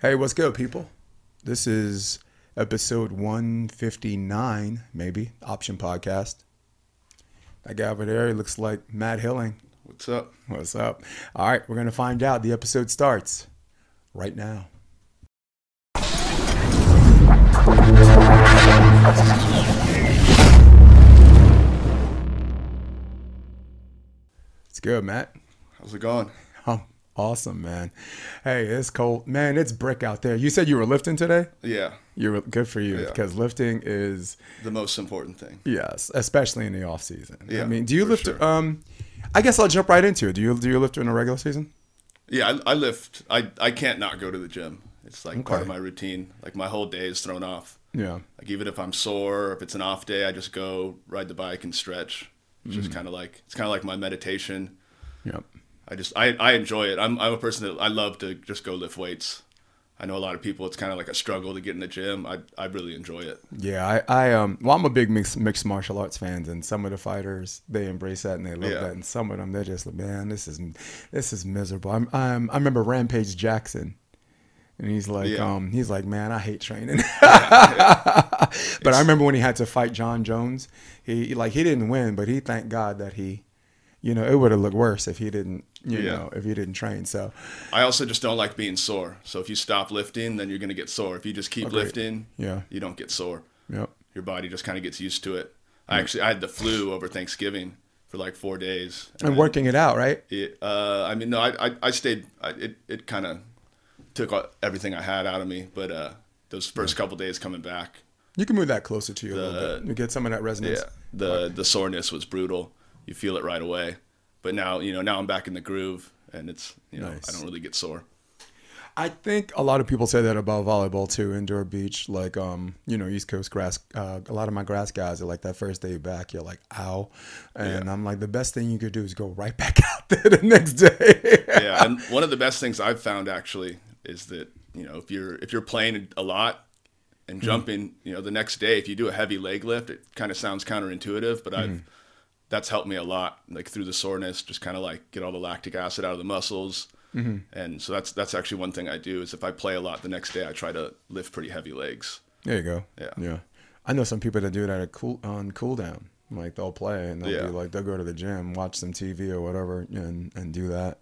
Hey, what's good, people? This is episode 159, maybe, Option Podcast. That guy over there looks like Matt Hilling. What's up? What's up? All right, we're going to find out. The episode starts right now. It's good, Matt. How's it going? Oh, awesome, man. Hey, it's cold. Man, it's brick out there. You said you were lifting today? Yeah, You're good for you Yeah. because lifting is the most important thing. yes, especially in the off season. Yeah. I mean, do you lift sure. um I guess I'll jump right into it. Do you do you lift during a regular season? Yeah, I, I lift. I, I can't not go to the gym. It's like part of my routine. Like my whole day is thrown off. Yeah. Like even if I'm sore, or if it's an off day, I just go ride the bike and stretch. It's Mm. just kind of like it's kind of like my meditation. Yep. I just I, I enjoy it. I'm I'm a person that I love to just go lift weights. I know a lot of people. It's kind of like a struggle to get in the gym. I I really enjoy it. Yeah, I, I um well I'm a big mixed mixed martial arts fans and some of the fighters they embrace that and they love Yeah. that and some of them they're just like man this is this is miserable. I'm, I'm I remember Rampage Jackson and he's like Yeah. um he's like man I hate training. but I remember when he had to fight Jon Jones, he like he didn't win but he thanked God that he you know it would have looked worse if he didn't you Yeah. know if he didn't train. So I also just don't like being sore. So if you stop lifting, then you're gonna get sore. If you just keep lifting, yeah. you don't get sore. Yep. Your body just kind of gets used to it. I actually I had the flu over Thanksgiving for like four days. And working it out, right? It, uh, I mean, no, I I, I stayed. I, it it kind of took everything I had out of me. But uh, those first couple days coming back, You can move that closer to you a little bit. You get some of that resonance. yeah, the the soreness was brutal. You feel it right away. But now you know now I'm back in the groove, and it's you know Nice. I don't really get sore. I think a lot of people say that about volleyball too, indoor beach, like um, you know, East Coast grass. Uh, a lot of my grass guys are like that first day back, you're like, ow, and Yeah. I'm like, the best thing you could do is go right back out there the next day. yeah, and one of the best things I've found actually is that you know if you're if you're playing a lot and jumping, you know, the next day if you do a heavy leg lift, it kind of sounds counterintuitive, but I've that's helped me a lot, like through the soreness, just kind of like get all the lactic acid out of the muscles. Mm-hmm. And so that's that's actually one thing I do is if I play a lot the next day, I try to lift pretty heavy legs. There you go. Yeah. yeah. I know some people that do that at cool on cool down. Like they'll play and they'll Yeah. be like they'll go to the gym, watch some TV or whatever, and and do that.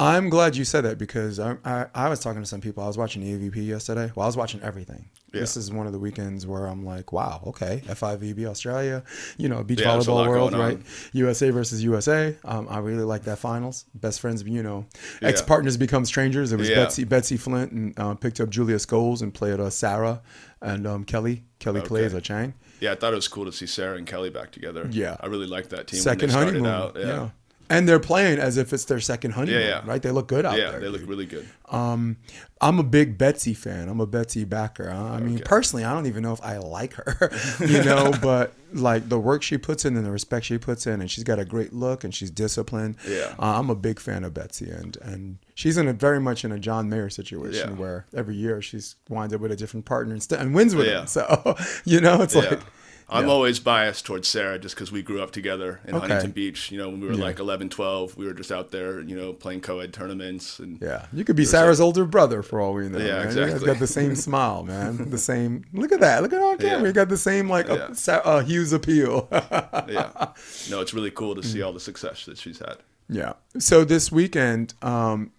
I'm glad you said that because I, I I was talking to some people. I was watching AVP yesterday. Well, I was watching everything. This is one of the weekends where I'm like, wow, okay, FIVB Australia, you know, beach Yeah, volleyball world, right? USA versus USA. Um, I really like that finals. Best friends, you know, Yeah. ex partners become strangers. It was Yeah. Betsy Betsy Flint and uh, picked up Julia Scoles and played uh, Sarah and um, Kelly Kelly Okay. Claes or Cheng. Yeah, I thought it was cool to see Sarah and Kelly back together. Yeah. I really liked that team. Second when they started honeymoon. Out. yeah. And they're playing as if it's their second honeymoon, Yeah, yeah. right? They look good out yeah, there. they look really good. Um, I'm a big Betsy fan. I'm a Betsy backer. I I mean, Okay. personally, I don't even know if I like her, you know, but like the work she puts in and the respect she puts in, and she's got a great look and she's disciplined. Yeah. Uh, I'm a big fan of Betsy, and and she's in a very much in a John Mayer situation Yeah. where every year she's winds up with a different partner and, st- and wins with Yeah. him. So you know, it's Yeah. like I'm yeah. always biased towards Sarah just because we grew up together in Okay. Huntington Beach. You know, when we were Yeah. like 11, 12, we were just out there, you know, playing co-ed tournaments. And Yeah, you could be Sarah's older brother for all we know. Yeah, man. You exactly. got the same smile, man. The same. Look at that. Look at on camera. Yeah. You got the same like Yeah. Uh, Hughes appeal. yeah, no, it's really cool to see all the success that she's had. yeah. So this weekend, um,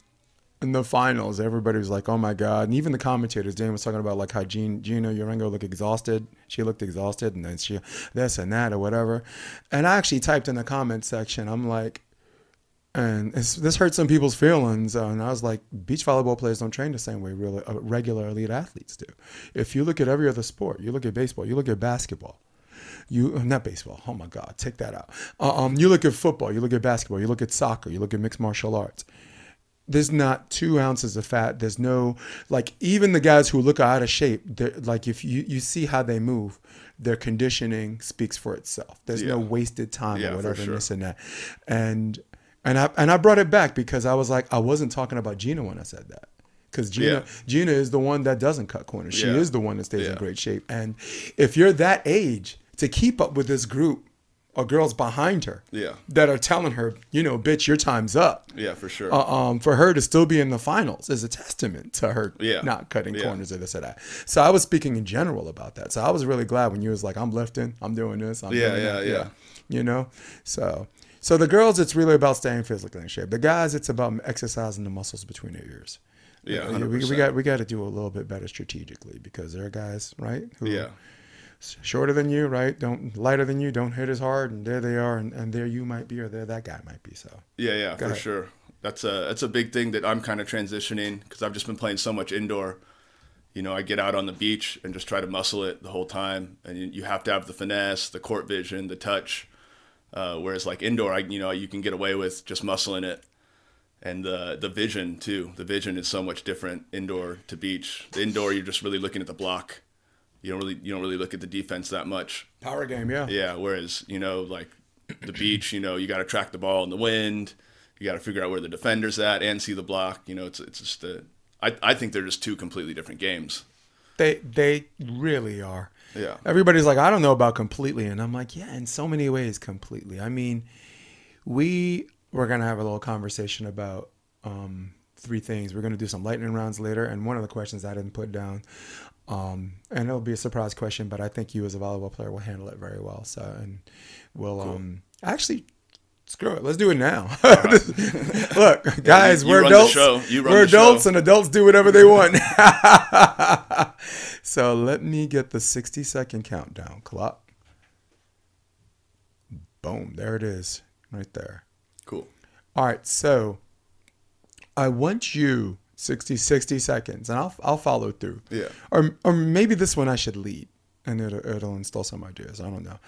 in the finals, everybody was like, "Oh my god!" And even the commentators, Dan was talking about like how Jean, Gina Urengo looked exhausted. She looked exhausted, and then she this and that or whatever. And I actually typed in the comment section. I'm like, and this hurt some people's feelings. Uh, and I was like, beach volleyball players don't train the same way really, uh, regular elite athletes do. If you look at every other sport, you look at baseball, you look at basketball, you uh, not baseball. Oh my God, take that out. Uh, um, you look at football, you look at basketball, you look at soccer, you look at mixed martial arts. There's not two ounces of fat. There's no like even the guys who look out of shape. they're- Like if you you see how they move, their conditioning speaks for itself. There's no wasted time Yeah, or whatever, and sure. this and that. And and I and I brought it back because I was like, I wasn't talking about Gina when I said that. Because Gina, Yeah. Gina is the one that doesn't cut corners. She Yeah. is the one that stays in great shape. And if you're that age to keep up with this group, or girls behind her Yeah. that are telling her, you know, bitch, your time's up. Yeah, for sure. Uh, um, for her to still be in the finals is a testament to her Yeah. not cutting Yeah. corners or this or that. So I was speaking in general about that. So I was really glad when you was like, I'm lifting, I'm doing this, I'm Yeah, doing yeah, that. yeah. You know, so so the girls, it's really about staying physically in shape. The guys, it's about exercising the muscles between their ears. Yeah, Uh, we, we got we got to do a little bit better strategically because there are guys, right? Who yeah. Shorter than you, right? Don't lighter than you, don't hit as hard, and there they are, and, and there you might be, or there that guy might be. So Yeah, yeah, for ahead. sure. That's a that's a big thing that I'm kind of transitioning because I've just been playing so much indoor. You know, I get out on the beach and just try to muscle it the whole time, and you, you have to have the finesse, the court vision, the touch. Uh, whereas like indoor, I you know you can get away with just muscling it, and the the vision too. The vision is so much different indoor to beach. The indoor, you're just really looking at the block. You don't really you don't really look at the defense that much. power game, yeah. Yeah. Whereas, you know, like the beach, you know, you got to track the ball in the wind. You got to figure out where the defender's at and see the block. You know, it's it's just a. I I think they're just two completely different games. They they really are. Yeah. Everybody's like, I don't know about completely, and I'm like, yeah, in so many ways, completely. I mean, we we're gonna have a little conversation about um, three things. We're gonna do some lightning rounds later, and one of the questions I didn't put down, um, and it'll be a surprise question, but I think you as a volleyball player will handle it very well. So, and we'll um, actually. Screw it. Let's do it now. Look, guys, you we're adults. You we're the show. adults, and adults do whatever they want. so let me get the 60 second countdown clock. Boom. There it is. Right there. Cool. All right. So I want you 60, 60 seconds, and I'll, I'll follow through. Yeah. Or, or maybe this one I should lead, and it'll, it'll install some ideas. I don't know.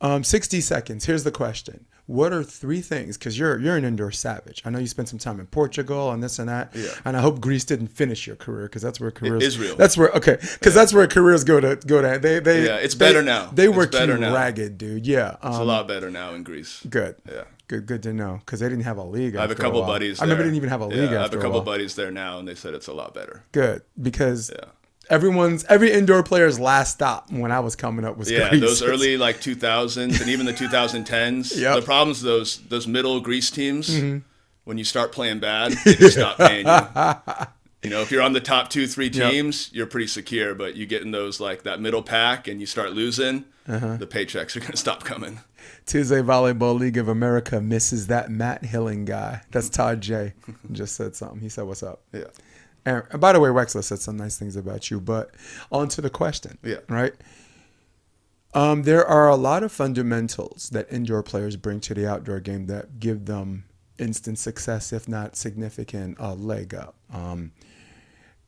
Um, 60 seconds. Here's the question. What are three things? Because you're you're an indoor savage. I know you spent some time in Portugal and this and that. Yeah. And I hope Greece didn't finish your career because that's where careers. Israel. That's where okay. Because that's where careers go to go to. They they. Yeah, it's they- better now. They work better now. ragged, dude. Yeah. It's a Um, lot better now in Greece. good. Yeah. Good. Good to know because they didn't have a league. I have a couple while. buddies. I remember didn't even have a Yeah, league. I have after a couple while. buddies there now, and they said it's a lot better. Good because Yeah. everyone's every indoor player's last stop when I was coming up was Yeah, Greece. those early like 2000s and even the 2010s. Yep. The problems those those middle Greece teams Mm-hmm. when you start playing bad, they just stop paying you. You know, if you're on the top two, three Yep. teams, you're pretty secure. But you get in those like that middle pack and you start losing, Uh-huh. the paychecks are gonna stop coming. Tuesday Volleyball League of America misses that Matt Hilling guy. That's Todd J. Just said something. He said, "What's up?" Yeah. And, and by the way, Wexler said some nice things about you. But on to the question. Yeah. Right. Um, there are a lot of fundamentals that indoor players bring to the outdoor game that give them instant success, if not significant uh, leg up. Um,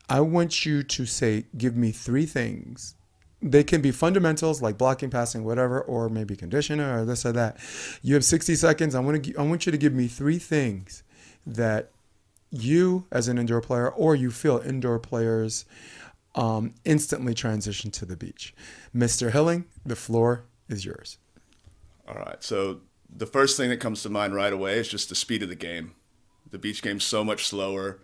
I want you to say, give me three things. They can be fundamentals like blocking, passing, whatever, or maybe conditioner or this or that. You have 60 seconds. I want to. I want you to give me three things that you, as an indoor player, or you feel indoor players um, instantly transition to the beach. Mr. Hilling, the floor is yours. All right. So the first thing that comes to mind right away is just the speed of the game. The beach game's so much slower,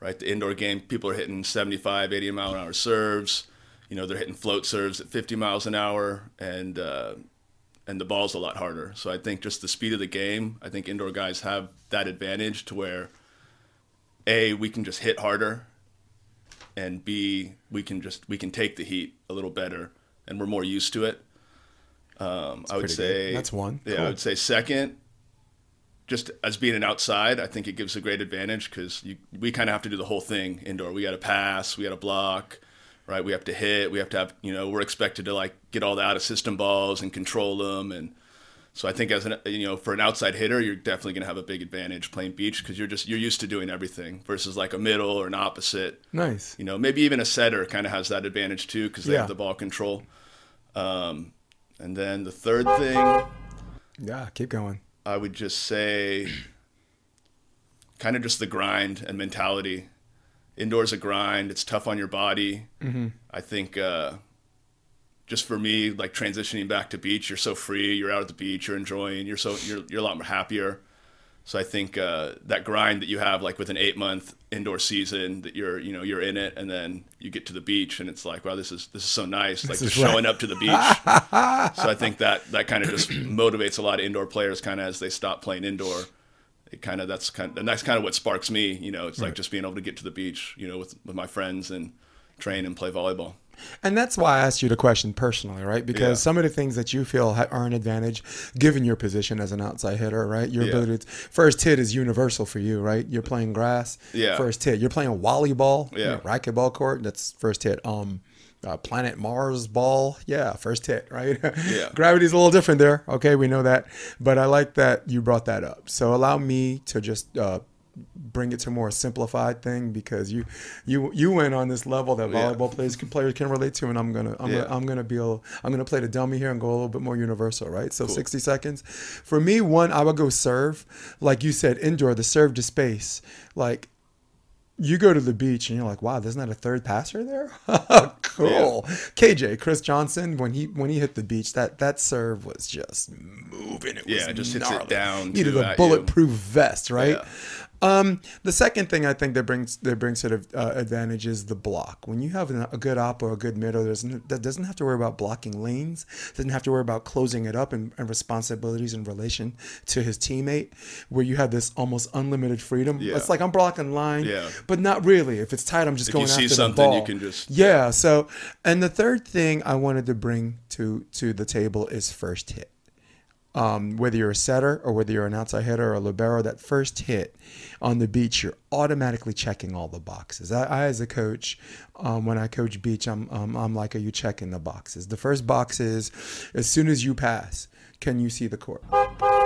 right? The indoor game, people are hitting 75, 80 mile an hour serves. You know, they're hitting float serves at 50 miles an hour, and uh, and the ball's a lot harder. So I think just the speed of the game, I think indoor guys have that advantage to where, a we can just hit harder, and b we can just we can take the heat a little better, and we're more used to it. Um, I would pretty good. say That's one. Yeah, Cool. I would say second. Just as being an outside, I think it gives a great advantage because we kind of have to do the whole thing indoor. We got to pass, we got to block, right? We have to hit, we have to have, you know, we're expected to like get all the out of system balls and control them, and so I think as an, you know, for an outside hitter, you're definitely going to have a big advantage playing beach because you're just you're used to doing everything versus like a middle or an opposite. Nice. You know, maybe even a setter kind of has that advantage too because they Yeah. have the ball control. Um, and then the third thing, Yeah, keep going. I would just say kind of just the grind and mentality. Indoors a grind. It's tough on your body. Mm-hmm. I think uh, just for me, like transitioning back to beach, you're so free. You're out at the beach. You're enjoying. You're so you're you're a lot more happier. So I think uh, that grind that you have, like with an eight month indoor season, that you're you know you're in it, and then you get to the beach, and it's like, wow, this is this is so nice, like just right. showing up to the beach. so I think that that kind of just motivates a lot of indoor players, kind of as they stop playing indoor. It kind of that's kind of, and that's kind of what sparks me. You know, it's like just being able to get to the beach, you know, with with my friends and train and play volleyball. And that's why I asked you the question personally, right? Because Yeah. some of the things that you feel are an advantage, given your position as an outside hitter, right? Your Yeah. ability, to, first hit is universal for you, right? You're playing grass, Yeah. First hit, you're playing volleyball, Yeah. racquetball court. That's first hit. Um, uh, planet Mars ball, yeah, first hit, right? Yeah. Gravity's a little different there. Okay, we know that, but I like that you brought that up. So allow me to just. Uh, bring it to a more simplified thing because you you you went on this level that Yeah. volleyball players can players can relate to and I'm gonna I'm Yeah. gonna I'm gonna be a, I'm gonna play the dummy here and go a little bit more universal right so 60 seconds for me one I would go serve like you said indoor the serve to space like you go to the beach and you're like wow there's not a third passer there? Oh, cool. KJ Chris Johnson when he when he hit the beach that that serve was just moving. It was Yeah, it just hits it down needed a uh, you. bulletproof vest right? Yeah. Um, the second thing I think that brings that brings sort of uh, advantage is the block. When you have a good op or a good middle, doesn't that doesn't have to worry about blocking lanes, doesn't have to worry about closing it up and, and responsibilities in relation to his teammate, where you have this almost unlimited freedom. Yeah. It's like I'm blocking line, Yeah. but not really. If it's tight, I'm just If going you see after something, the you can just- yeah. So, and the third thing I wanted to bring to to the table is first hit um, whether you're a setter or whether you're an outside hitter or a libero, that first hit on the beach, you're automatically checking all the boxes. I, I as a coach, um, when I coach beach, I'm, um, I'm like, are you checking the boxes? The first box is, as soon as you pass, can you see the court?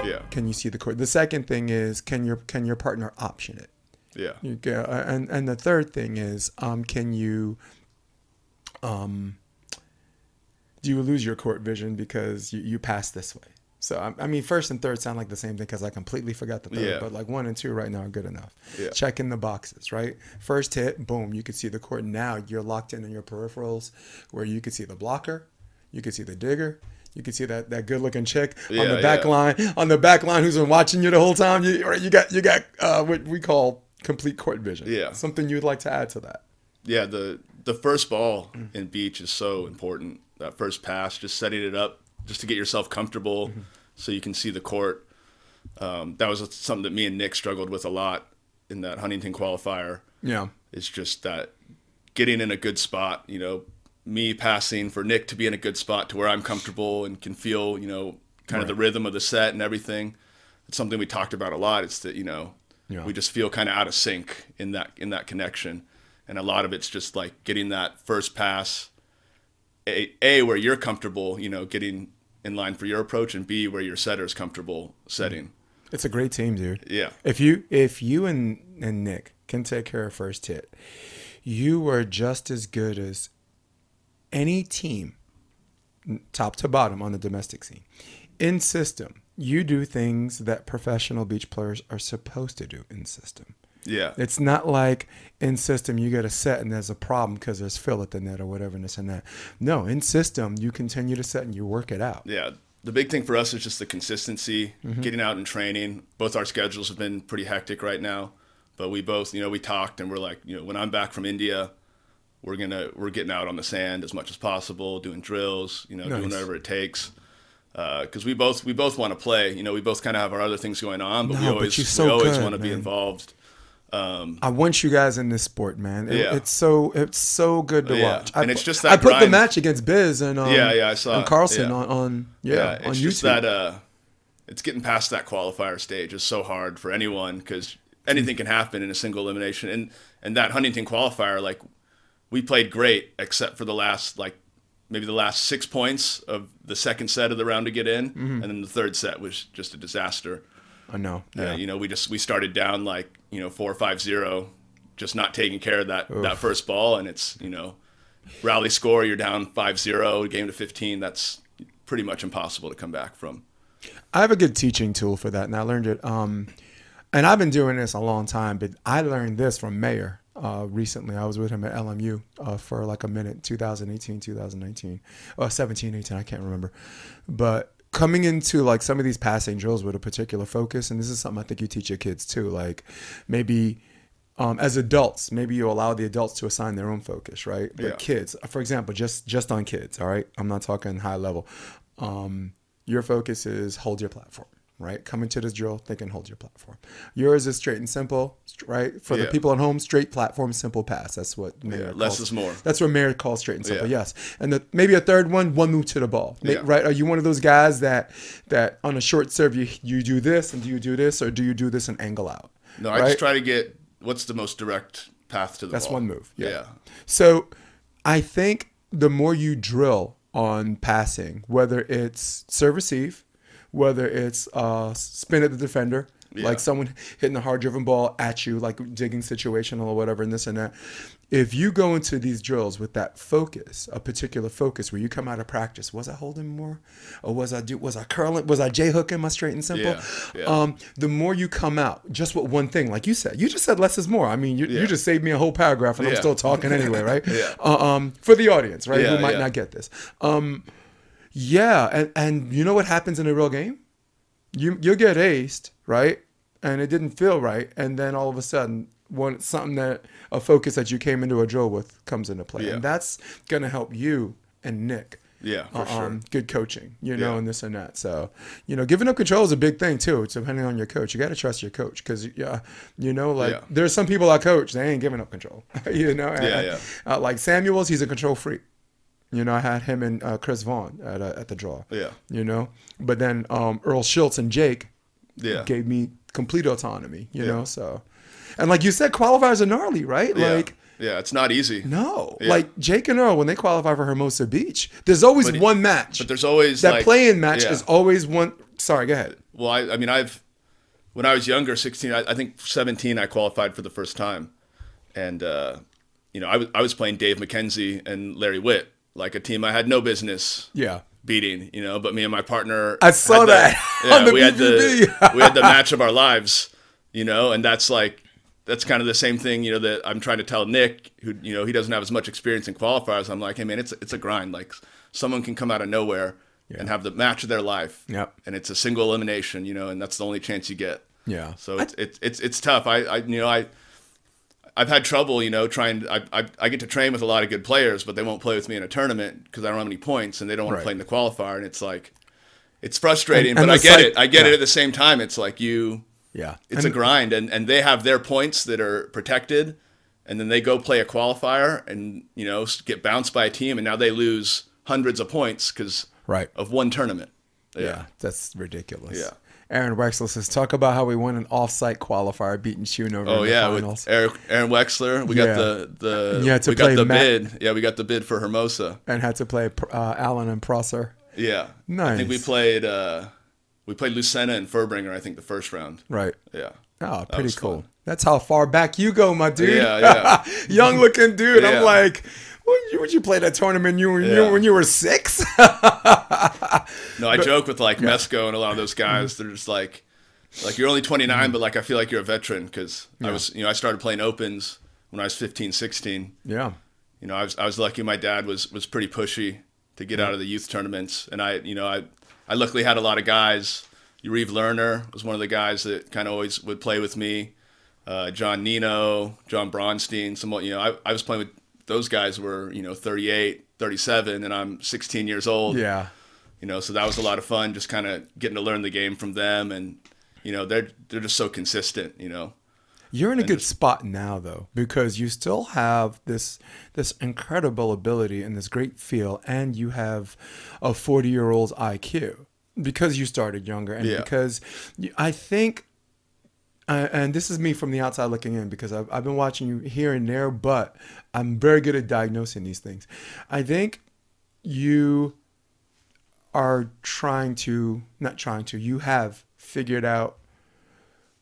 Yeah, Can you see the court? The second thing is, can your can your partner option it? yeah, You go, and and the third thing is, um, can you, um, do you lose your court vision because you, you pass this way? So I, I mean, first and third sound like the same thing because I completely forgot the third. Yeah. But like one and two right now are good enough. Yeah. Checking the boxes, right? First hit, boom, you can see the court. Now you're locked in in your peripherals, where you can see the blocker, you can see the digger. You can see that, that good looking chick on the back yeah. line on the back line who's been watching you the whole time. You right, you got you got uh, what we call complete court vision. Yeah. something you'd like to add to that. yeah. The the first ball in beach is so important. That first pass, just setting it up, just to get yourself comfortable, so you can see the court. Um, that was something that me and Nick struggled with a lot in that Huntington qualifier. Yeah, It's just that getting in a good spot, you know, me passing for Nick to be in a good spot to where I'm comfortable and can feel, you know, kind of the rhythm of the set and everything. It's something we talked about a lot. It's that, you know, Yeah. we just feel kind of out of sync in that in that connection. And a lot of it's just like getting that first pass a, a where you're comfortable, you know, getting in line for your approach and B where your setter is comfortable setting. it's a great team, dude. Yeah. If you if you and and Nick can take care of first hit, you are just as good as any team, top to bottom on the domestic scene. In system, you do things that professional beach players are supposed to do in system. Yeah. It's not like in system you get a set and there's a problem because there's fill at the net or whatever and this and that. No, in system you continue to set and you work it out. Yeah, the big thing for us is just the consistency, Mm-hmm. getting out and training. Both our schedules have been pretty hectic right now, but we both, you know, we talked and we're like, you know, when I'm back from India, we're gonna we're getting out on the sand as much as possible, doing drills, you know, doing whatever it takes. Because we both we both want to play, you know, we both kind of have our other things going on, but we No, but always you're so we always want to be man. Involved. I want you guys in this sport, man. It- Yeah. it's so it's so good to Yeah. watch. I, And it's just I that put the match against Biz and um, Yeah, yeah, I saw and. Carlson Yeah. on, on yeah, it's on just YouTube. that uh, it's getting past that qualifier stage is so hard for anyone because anything can happen in a single elimination. And and that Huntington qualifier, like we played great except for the last like maybe the last six points of the second set of the round to get in, Mm-hmm. and then the third set was just a disaster. I know. Uh, Yeah. you know, we just we started down like you know four five zero, just not taking care of that that first ball, and it's you know rally score you're down 5-0 game to 15 that's pretty much impossible to come back from I have a good teaching tool for that, and I learned it. Um, and I've been doing this a long time, but I learned this from Mayer uh, recently. I was with him at LMU uh, for like a minute, 2018, 2019, or 17, 18, I can't remember. But coming into like some of these passing drills with a particular focus, and this is something I think you teach your kids too. Like maybe um, as adults, maybe you allow the adults to assign their own focus, right? But Yeah. kids, for example, just just on kids, all right. I'm not talking high level. Um, your focus is hold your platform, right? Come into this drill thinking hold your platform. Yours is straight and simple, right? For the people at home, straight platform, simple pass. That's what Mayer less calls- is more. That's what Mayer calls straight and simple. Yeah. Yes, and the, maybe a third one, one move to the ball, Yeah. right? Are you one of those guys that that on a short serve you you do this and do you do this or do you do this and angle out? No, I just try to get what's the most direct path to the That's ball. one move. Yeah. Yeah. So I think the more you drill on passing, whether it's serve receive, whether it's uh, spin at the defender, Yeah. like someone hitting a hard driven ball at you, like digging situational or whatever, and this and that. If you go into these drills with that focus, a particular focus, where you come out of practice, was I holding more, or was I do was I curling, was I j hooking my straight and simple? Yeah, yeah. Um, the more you come out just with one thing, like you said, you just said less is more. I mean, you, you just saved me a whole paragraph, and I'm still talking anyway, right? Yeah. Uh, um, for the audience, right, who might not get this. Um, yeah, and and you know what happens in a real game? You you'll get aced, right? And it didn't feel right, and then all of a sudden, one something that a focus that you came into a drill with comes into play, Yeah. and that's gonna help you and Nick. Yeah, for uh, sure. um, good coaching, you know, Yeah. and this and that. So, you know, giving up control is a big thing too. It's depending on your coach. You got to trust your coach because, yeah, you know, like Yeah. there's some people I coach they ain't giving up control. you know, and, Yeah, yeah. Uh, like Samuels, he's a control freak. You know, I had him and uh, Chris Vaughn at uh, at the draw. Yeah. You know, but then um, Earl Schultz and Jake Yeah. gave me complete autonomy. You Yeah. know, so and like you said, qualifiers are gnarly, right? Yeah. Like. yeah, it's not easy. No, Yeah. like Jake and Earl when they qualify for Hermosa Beach, there's always But- one match. But there's always that like, playing match yeah. is always one. Sorry, go ahead. Well, I, I mean, I've when I was younger, 16, I, I think 17, I qualified for the first time, and uh, you know, I was I was playing Dave McKenzie and Larry Witt, like a team I had no business Yeah, beating, you know. But me and my partner, I saw had the- that Yeah, we had the we had the match of our lives, you know, and that's like that's kind of the same thing, you know, that I'm trying to tell Nick, who you know he doesn't have as much experience in qualifiers. I'm like, hey man, it's it's a grind. Like someone can come out of nowhere and have the match of their life, Yep. and it's a single elimination, you know, and that's the only chance you get. Yeah. So it's it's it's it's tough. I, I you know I. I've had trouble, you know, trying. I, I I get to train with a lot of good players, but they won't play with me in a tournament because I don't have any points, and they don't want Right. to play in the qualifier. And it's like, it's frustrating, And- and but I get psych- it. I get yeah. it at the same time. It's like you, yeah. it's And- a grind, and and they have their points that are protected, and then they go play a qualifier, and you know get bounced by a team, and now they lose hundreds of points because right. of one tournament. Yeah. that's ridiculous. Yeah. Aaron Wexler says, "Talk about how we won an off-site qualifier, beating Schoonover Oh in yeah, the with Eric, Aaron Wexler, we Yeah. got the the You had to we play got the Matt- bid. Yeah, we got the bid for Hermosa. and had to play uh, Allen and Prosser. Yeah, nice. I think we played uh, we played Lucena and Fuerbringer. I think the first round. Right. Yeah. Oh, pretty cool. fun. That's how far back you go, my dude. Yeah, yeah. Young looking dude. I'm like, when you, you play that tournament you, when you when you were six? No, I joke with like Mesco and a lot of those guys. They're just like, like you're only 29, but like I feel like you're a veteran because I was, you know, I started playing opens when I was 15, 16. yeah. You know, I was I was lucky. My dad was was pretty pushy to get out of the youth tournaments, and I, you know, I I luckily had a lot of guys. Yariv Lerner was one of the guys that kind of always would play with me. Uh, John Nino, John Bronstein, somewhat. You know, I, I was playing with those guys were you know 38, 37, and I'm 16 years old Yeah. you know so that was a lot of fun just kind of getting to learn the game from them and you know they're they're just so consistent you know You're in a good spot now though because you still have this this incredible ability and this great feel and you have a 40-year-old's IQ because you started younger and Yeah. because I think uh, and this is me from the outside looking in because I've, I've been watching you here and there but I'm very good at diagnosing these things. I think you are trying to not trying to you have figured out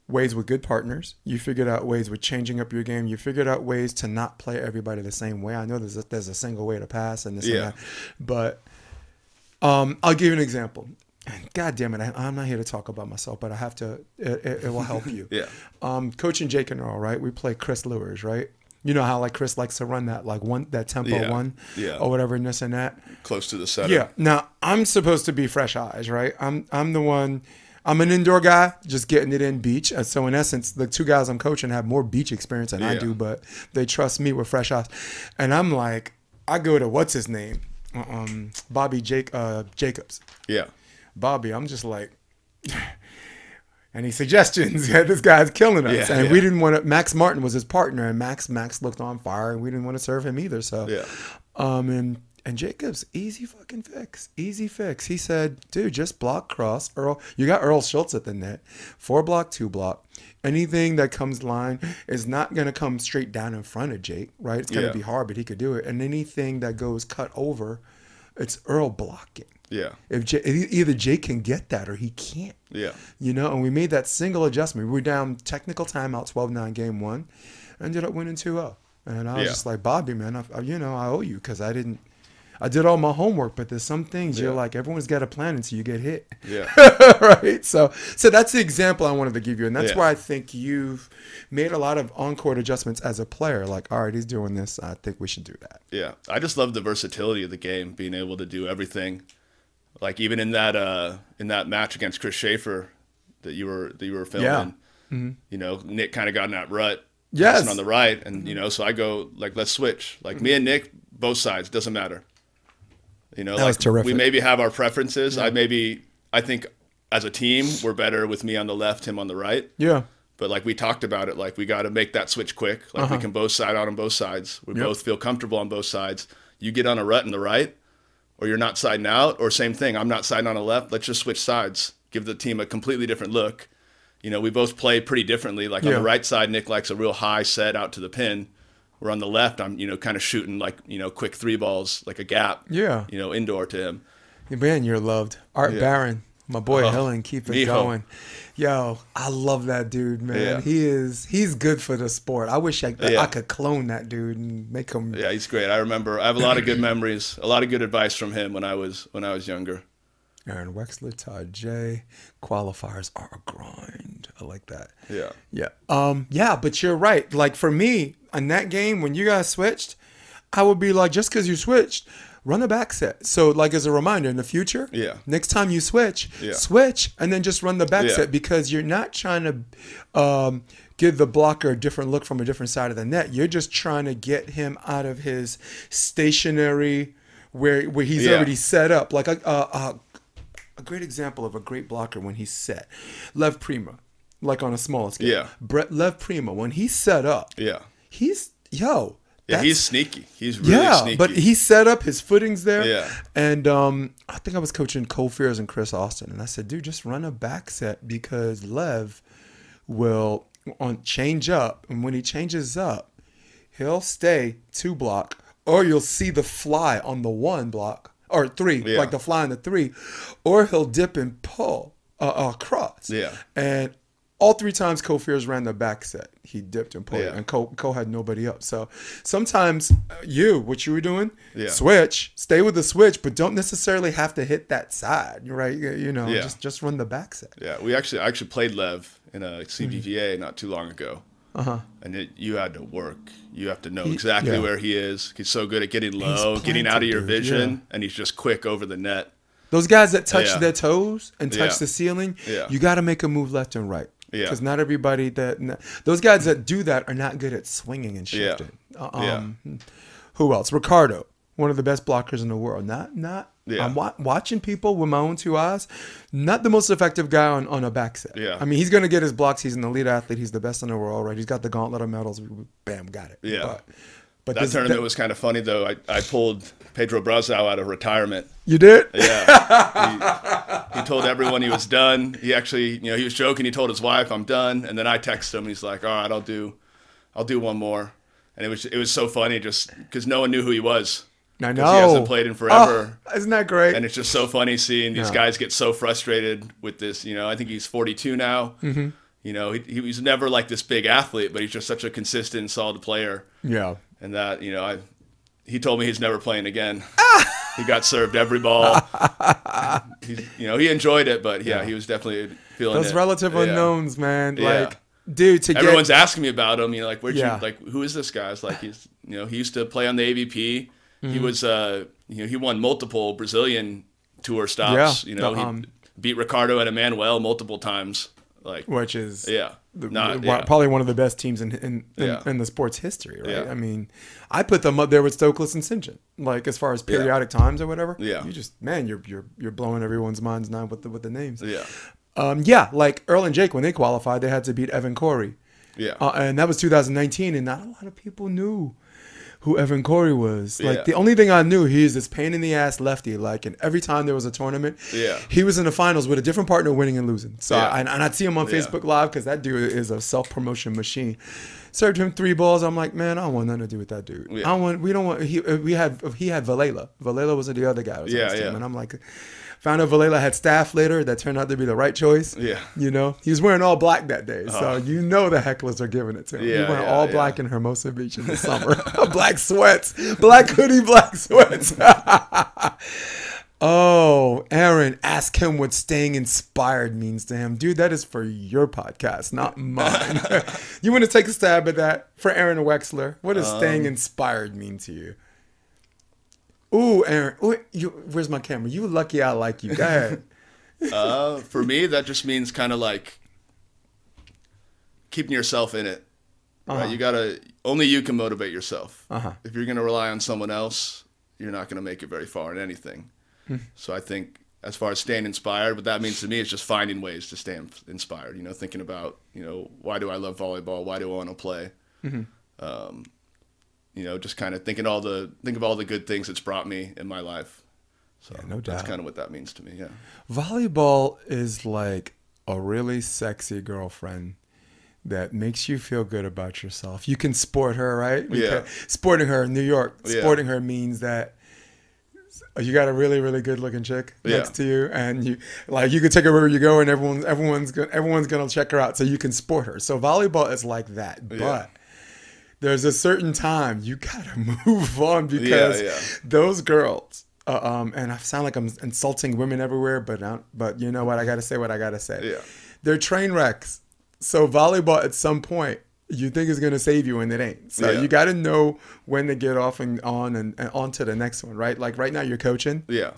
ways with good partners. You figured out ways with changing up your game. You figured out ways to not play everybody the same way. I know there's a, there's a single way to pass and this Yeah. and that, but um, I'll give you an example. And God damn it, I, I'm not here to talk about myself, but I have to. It, it, it will help you. Yeah. Um, coaching Jake and Earl, right? We play Chris Lewis, right? You know how like Chris likes to run that like one that tempo Yeah. one, Yeah. or whatever, and this and that. Close to the center. Yeah. Now I'm supposed to be fresh eyes, right? I'm I'm the one. I'm an indoor guy, just getting it in beach. And so in essence, the two guys I'm coaching have more beach experience than I do, but they trust me with fresh eyes. And I'm like, I go to what's his name, um, Bobby Jake uh, Jacobs. Yeah. Bobby, I'm just like, any suggestions? Yeah, this guy's killing us, Yeah, and yeah. we didn't want to. Max Martin was his partner, and Max Max looked on fire, and we didn't want to serve him either. So, Yeah. um, and and Jacobs, easy fucking fix, easy fix. He said, dude, just block cross Earl. You got Earl Schultz at the net, four block, two block. Anything that comes line is not gonna come straight down in front of Jake, right? It's gonna Yeah. be hard, but he could do it. And anything that goes cut over, it's Earl blocking. Yeah. If either Jake can get that or he can't. Yeah. You know, and we made that single adjustment. We were down technical timeout 12 9 game one, ended up winning 2 0. And I was Yeah. just like, Bobby, man, I, you know, I owe you because I didn't, I did all my homework, but there's some things you're like, everyone's got a plan until you get hit. Yeah. right. So, so that's the example I wanted to give you. And that's Yeah. why I think you've made a lot of on court adjustments as a player. Like, all right, he's doing this. I think we should do that. Yeah, I just love the versatility of the game, being able to do everything. Like even in that uh, in that match against Chris Schaefer that you were that you were filming, you know, Nick kind of got in that rut, Yes. on the right, and you know, so I go like, let's switch. Like me and Nick, both sides doesn't matter. You know, That like was terrific. we maybe have our preferences. I maybe I think as a team we're better with me on the left, him on the right. Yeah. But like we talked about it, like we got to make that switch quick. Like we can both side out on both sides. We Uh-huh. Yep. both feel comfortable on both sides. You get on a rut in the right, or you're not siding out, or same thing. I'm not siding on the left. Let's just switch sides. Give the team a completely different look. You know, we both play pretty differently. Like on the right side, Nick likes a real high set out to the pin. Where on the left, I'm you know kind of shooting like you know quick three balls, like a gap. Yeah. You know, indoor to him. Man, you're loved. Art Yeah. Barron, my boy Oh, Helen, keep it mijo. going. Yo, I love that dude, man. Yeah. He is he's good for the sport. I wish I, Yeah. I could clone that dude and make him Yeah, he's great. I remember. I have a lot of good memories, a lot of good advice from him when I was when I was younger. Aaron Wexler, Todd J. Qualifiers are a grind. I like that. Yeah. Yeah. Um, yeah, but you're right. Like for me, in that game, when you guys switched, I would be like, just because you switched, run a back set. So, like as a reminder, in the future, Yeah. next time you switch, Yeah. switch and then just run the back Yeah. set because you're not trying to um, give the blocker a different look from a different side of the net. You're just trying to get him out of his stationary where where he's Yeah. already set up. Like a, a, a a great example of a great blocker when he's set. Lev Prima, like on a smaller scale. Yeah. Brett Lev Prima, when he's set up, Yeah. he's yo. Yeah, he's sneaky. He's really yeah, sneaky. but he set up his footings there. Yeah. And um, I think I was coaching Cole Fears and Chris Austin, and I said, dude, just run a back set because Lev will on change up, and when he changes up, he'll stay two block, or you'll see the fly on the one block or three, Yeah. like the fly on the three, or he'll dip and pull uh, across. Yeah. And all three times Fears ran the back set, he dipped and pulled Yeah. and Cole, Cole had nobody up. So sometimes uh, you, what you were doing, Yeah. switch, stay with the switch, but don't necessarily have to hit that side, right? You know, Yeah. just just run the back set. yeah, we actually I actually played Lev in a CBVA not too long ago. Uh huh. And it, you had to work. You have to know exactly where he is. He's so good at getting low, getting out of your dude, vision, and he's just quick over the net. Those guys that touch their toes and touch the ceiling, you got to make a move left and right. Yeah. Because not everybody that those guys that do that are not good at swinging and shifting. Uh, Um, Who else? Ricardo, one of the best blockers in the world. Not not. Yeah. I'm wa- watching people with my own two eyes. Not the most effective guy on, on a back set. Yeah. I mean, he's going to get his blocks. He's an elite athlete. He's the best in the world, right? He's got the gauntlet of medals. Bam, got it. Yeah. But, but That this- tournament that- was kind of funny though. I, I pulled Pedro Brazao out of retirement. you did. Yeah. he, he told everyone he was done. He actually, you know, he was joking. He told his wife, "I'm done." And then I texted him. He's like, "All right, I'll do, I'll do one more." And it was it was so funny just because no one knew who he was. I know. He hasn't played in forever. Oh, isn't that great? And it's just so funny seeing these Yeah. guys get so frustrated with this. You know, I think he's 42 now. Mm-hmm. You know, he, he was never like this big athlete, but he's just such a consistent, solid player. yeah. And that, you know, I he told me he's never playing again. he got served every ball. He's, you know, he enjoyed it, but yeah, Yeah. he was definitely feeling Those it. relative Yeah. unknowns, man. Yeah. Like dude, to everyone's get asking me about him. You know, like where'd Yeah. you like who is this guy? It's like he's you know he used to play on the AVP. He Mm-hmm. was uh you know he won multiple Brazilian tour stops. Yeah. You know he Um, beat Ricardo and Emanuel multiple times. Like which is yeah, the- not yeah. probably one of the best teams in in, in, Yeah. in the sport's history, right? Yeah. I mean, I put them up there with Stoklos and Sinjin, like as far as periodic times or whatever. Yeah. you just man, you're you're you're blowing everyone's minds now with the with the names. yeah, Um, yeah, like Earl and Jake when they qualified, they had to beat Evan Cory, yeah, uh, and that was 2019, and not a lot of people knew who Evan Cory was. Like Yeah. the only thing I knew, he's this pain in the ass lefty. Like, and every time there was a tournament, Yeah. he was in the finals with a different partner, winning and losing. So, Yeah. I, and I'd see him on Yeah. Facebook Live because that dude is a self promotion machine. Served him three balls. I'm like, man, I don't want nothing to do with that dude. Yeah. I don't want. We don't want. He we had he had Valela. Valela was the other guy. who was on Yeah, his team. yeah. And I'm like. Found out Valela had staff later. That turned out to be the right choice. Yeah. You know, he was wearing all black that day. So Oh. you know the hecklers are giving it to him. he Yeah, went yeah, all yeah. black in Hermosa Beach in the summer. black sweats. Black hoodie, black sweats. oh, Aaron, ask him what staying inspired means to him. Dude, that is for your podcast, not mine. you want to take a stab at that for Aaron Wexler? What does Um, staying inspired mean to you? Ooh, Aaron, ooh, you, where's my camera? You lucky I like you. Go ahead. Uh, for me, that just means kind of like keeping yourself in it. Uh-huh. Right? You gotta only you can motivate yourself. Uh-huh. If you're gonna rely on someone else, you're not gonna make it very far in anything. Hmm. so I think as far as staying inspired, what that means to me is just finding ways to stay inspired. You know, thinking about you know why do I love volleyball? Why do I want to play? Mm-hmm. Um, you know, just kind of thinking all the think of all the good things it's brought me in my life. So Yeah, no that's kind of what that means to me. Yeah. Volleyball is like a really sexy girlfriend that makes you feel good about yourself. You can sport her, right? We Yeah. can- sporting her in New York. Yeah. Sporting her means that you got a really, really good looking chick Yeah. next to you, and you like you can take her wherever you go, and everyone's everyone's gonna everyone's gonna check her out, so you can sport her. So volleyball is like that, but. Yeah. There's a certain time you gotta move on because yeah. those girls, uh, um, and I sound like I'm insulting women everywhere, but I, but you know what? I gotta say what I gotta say. Yeah. They're train wrecks. So volleyball at some point you think is gonna save you and it ain't. So Yeah. you gotta know when to get off and on and, and on to the next one, right? Like right now you're coaching. Yeah.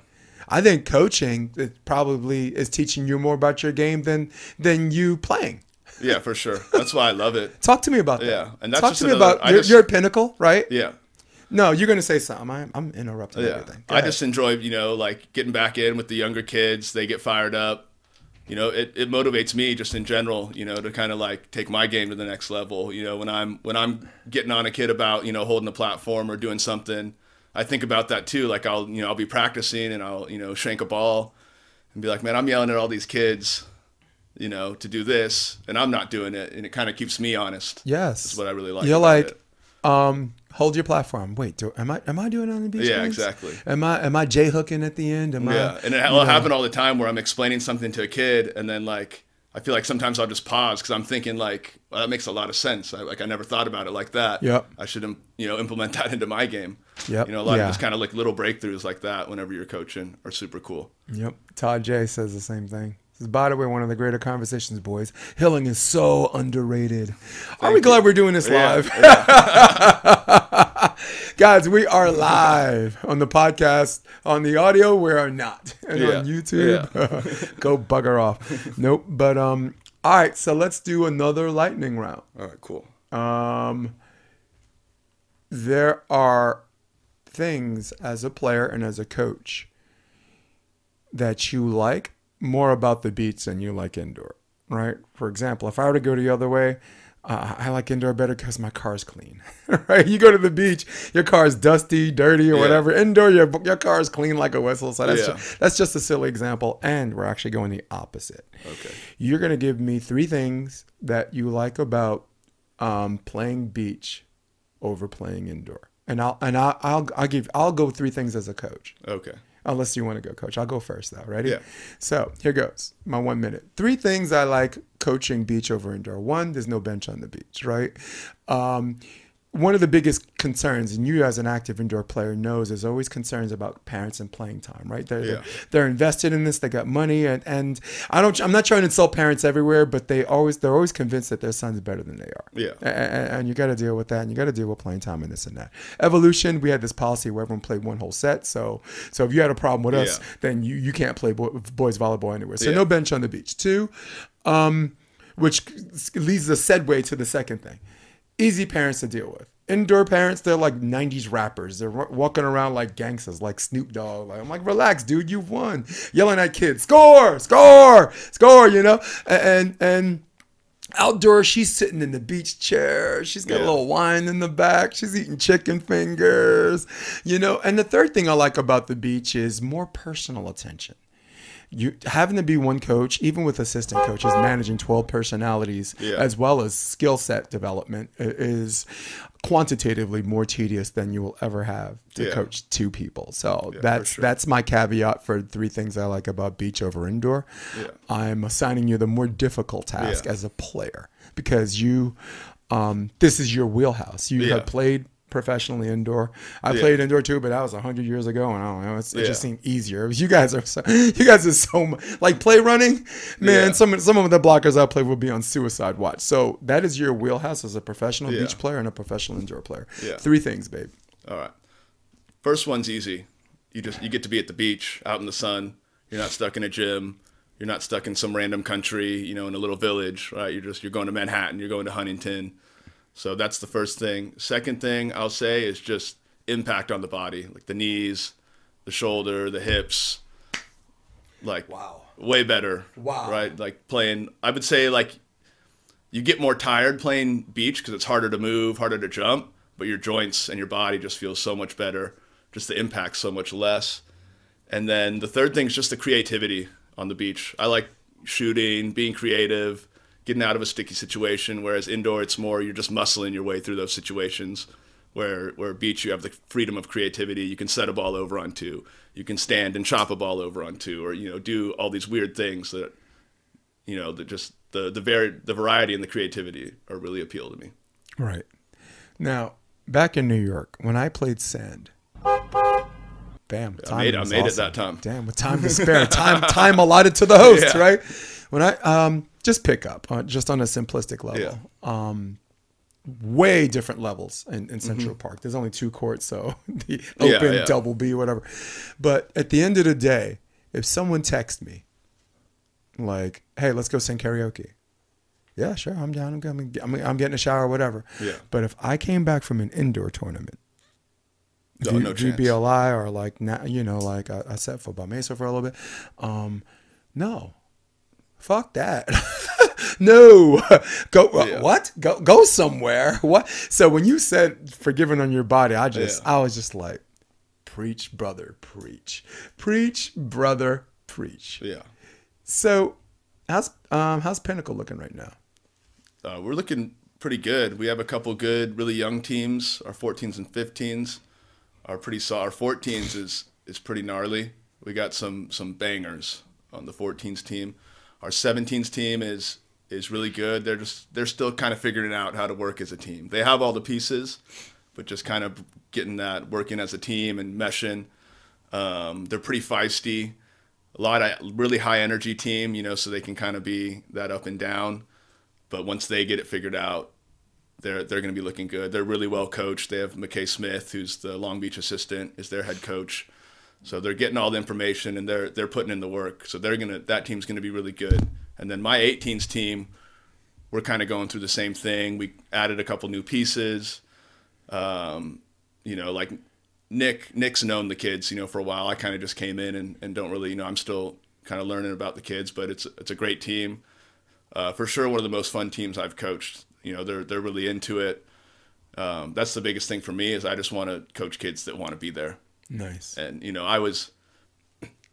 I think coaching it probably is teaching you more about your game than than you playing. Yeah, for sure. That's why I love it. Talk to me about that. Yeah, and that's talk to me another- about I you're, just- you're Pinnacle, right? Yeah. No, you're gonna say something. I'm, I'm interrupting Yeah. everything. Go I ahead. just enjoy, you know, like getting back in with the younger kids. They get fired up. You know, it, it motivates me just in general, you know, to kind of like take my game to the next level. You know, when I'm when I'm getting on a kid about, you know, holding a platform or doing something, I think about that too. Like I'll, you know, I'll be practicing and I'll, you know, shank a ball and be like, man, I'm yelling at all these kids, you know, to do this and I'm not doing it. And it kind of keeps me honest. Yes. That's what I really like. You're like, it. um, hold your platform. Wait, do, am I am I doing it on the beach? Yeah, exactly. Am I am I j hooking at the end? Am Yeah, I? and it will happen all the time where I'm explaining something to a kid, and then like I feel like sometimes I'll just pause because I'm thinking like well, that makes a lot of sense. I, like I never thought about it like that. Yep. I should you know implement that into my game. Yep. You know, a lot Yeah. of just kind of like little breakthroughs like that whenever you're coaching are super cool. Yep. Todd J says the same thing. Says, by the way, one of the greater conversations, boys. Hilling is so underrated. Are we glad we're doing this Yeah, live? Guys, we are live on the podcast. On the audio, we are not. And Yeah, on YouTube, go bugger off. Nope. But um, all right, so let's do another lightning round. All right, cool. Um, there are things as a player and as a coach that you like more about the beach than you like indoor, right? For example, if I were to go the other way, uh, I like indoor better because my car's clean, right? You go to the beach, your car's dusty, dirty, or Yeah. whatever. Indoor, your your car's clean like a whistle. So that's Yeah. just, that's just a silly example, and we're actually going the opposite. Okay. You're gonna give me three things that you like about um, playing beach over playing indoor, and I'll and I'll, I'll I'll give I'll go three things as a coach. Okay. Unless you want to go, coach. I'll go first, though. Ready? Yeah. So here goes. My one minute. Three things I like coaching beach over indoor. One, there's no bench on the beach, right? Um, one of the biggest concerns, and you as an active indoor player knows, there's always concerns about parents and playing time, right? They're, Yeah. they're, they're invested in this, they got money, and, and I don't, I'm not trying to insult parents everywhere, but they always, they're always convinced that their son's better than they are. Yeah. A- a- And, you got to deal with that, and you got to deal with playing time and this and that. Evolution, we had this policy where everyone played one whole set, so so if you had a problem with us, Yeah. then you you can't play boy, boys volleyball anywhere. So Yeah. no bench on the beach. Two, um, which leads the segue to the second thing. Easy parents to deal with. Indoor parents, they're like 90s rappers. They're walking around like gangsters, like Snoop Dogg. Like, I'm like, relax, dude, you won. Yelling at kids, score, score, score, you know? And, and, outdoor she's sitting in the beach chair she's got a little wine in the back she's eating chicken fingers you know and the third thing i like about the beach is more personal attention you having to be one coach even with assistant coaches managing 12 personalities Yeah. as well as skill set development is quantitatively more tedious than you will ever have to Yeah. coach two people so for that's sure. that's my caveat for three things i like about beach over indoor Yeah. i'm assigning you the more difficult task Yeah. as a player because you um, this is your wheelhouse you Yeah. have played professionally indoor i Yeah. played indoor too but that was 100 years ago and i don't know it's, it just seemed easier you guys are so you guys are so like play running man Yeah. some some of the blockers i play will be on suicide watch so that is your wheelhouse as a professional beach player and a professional indoor player three things babe All right. First one's easy. You just you get to be at the beach, out in the sun. You're not stuck in a gym. You're not stuck in some random country, you know, in a little village, right? You're just you're going to Manhattan, you're going to Huntington. So that's the first thing. Second thing I'll say is just impact on the body, like the knees, the shoulder, the hips. Like Wow. way better. Wow. Right? Like playing I would say like you get more tired playing beach because it's harder to move, harder to jump, but your joints and your body just feel so much better. Just the impact so much less. And then the third thing is just the creativity on the beach. I like shooting, being creative, getting out of a sticky situation. Whereas indoor, it's more you're just muscling your way through those situations. Where where beach, you have the freedom of creativity. You can set a ball over on two. You can stand and chop a ball over on two, or you know do all these weird things that you know that just the the vari- the variety and the creativity are really appeal to me. Right. Now, back in New York, when I played sand, bam, I made, I made it that time. Damn, with time to spare, time time allotted to the host, Yeah. right? When I um just pick up, uh, just on a simplistic level. Yeah. Um, way different levels in, in Central Park. There's only two courts, so the Mm-hmm. Yeah, open, yeah. double B, whatever. But at the end of the day, if someone texts me, like, "Hey, let's go sing karaoke," yeah, sure, I'm down. I'm, I'm, I'm, I'm getting a shower, whatever. Yeah. But if I came back from an indoor tournament, Oh, V- no. VBLI or like you know like I, I set football Mesa for a little bit. Um, no, fuck that. no, go uh, Yeah. what? Go go somewhere. What? So when you said forgiven on your body, I just Yeah. I was just like, preach, brother, preach, preach, brother, preach. Yeah. So how's um how's Pinnacle looking right now? Uh, we're looking pretty good. We have a couple good, really young teams. Our 14s and 15s are pretty saw. Our 14s is is pretty gnarly. We got some some bangers on the 14s team. Our 17s team is is really good. They're just they're still kind of figuring out how to work as a team. They have all the pieces, but just kind of getting that working as a team and meshing. Um, they're pretty feisty. A lot of really high energy team, you know, so they can kind of be that up and down but once they get it figured out, they're they're going to be looking good. They're really well coached. They have McKay Smith, who's the Long Beach assistant, is their head coach. So they're getting all the information and they're they're putting in the work. So they're gonna that team's gonna be really good. And then my 18s team, we're kind of going through the same thing. We added a couple new pieces. Um, you know, like Nick Nick's known the kids, you know, for a while. I kind of just came in and, and don't really, you know, I'm still kind of learning about the kids, but it's it's a great team uh, for sure one of the most fun teams I've coached. You know, they're they're really into it. Um, that's the biggest thing for me is I just want to coach kids that want to be there. Nice. And you know, I was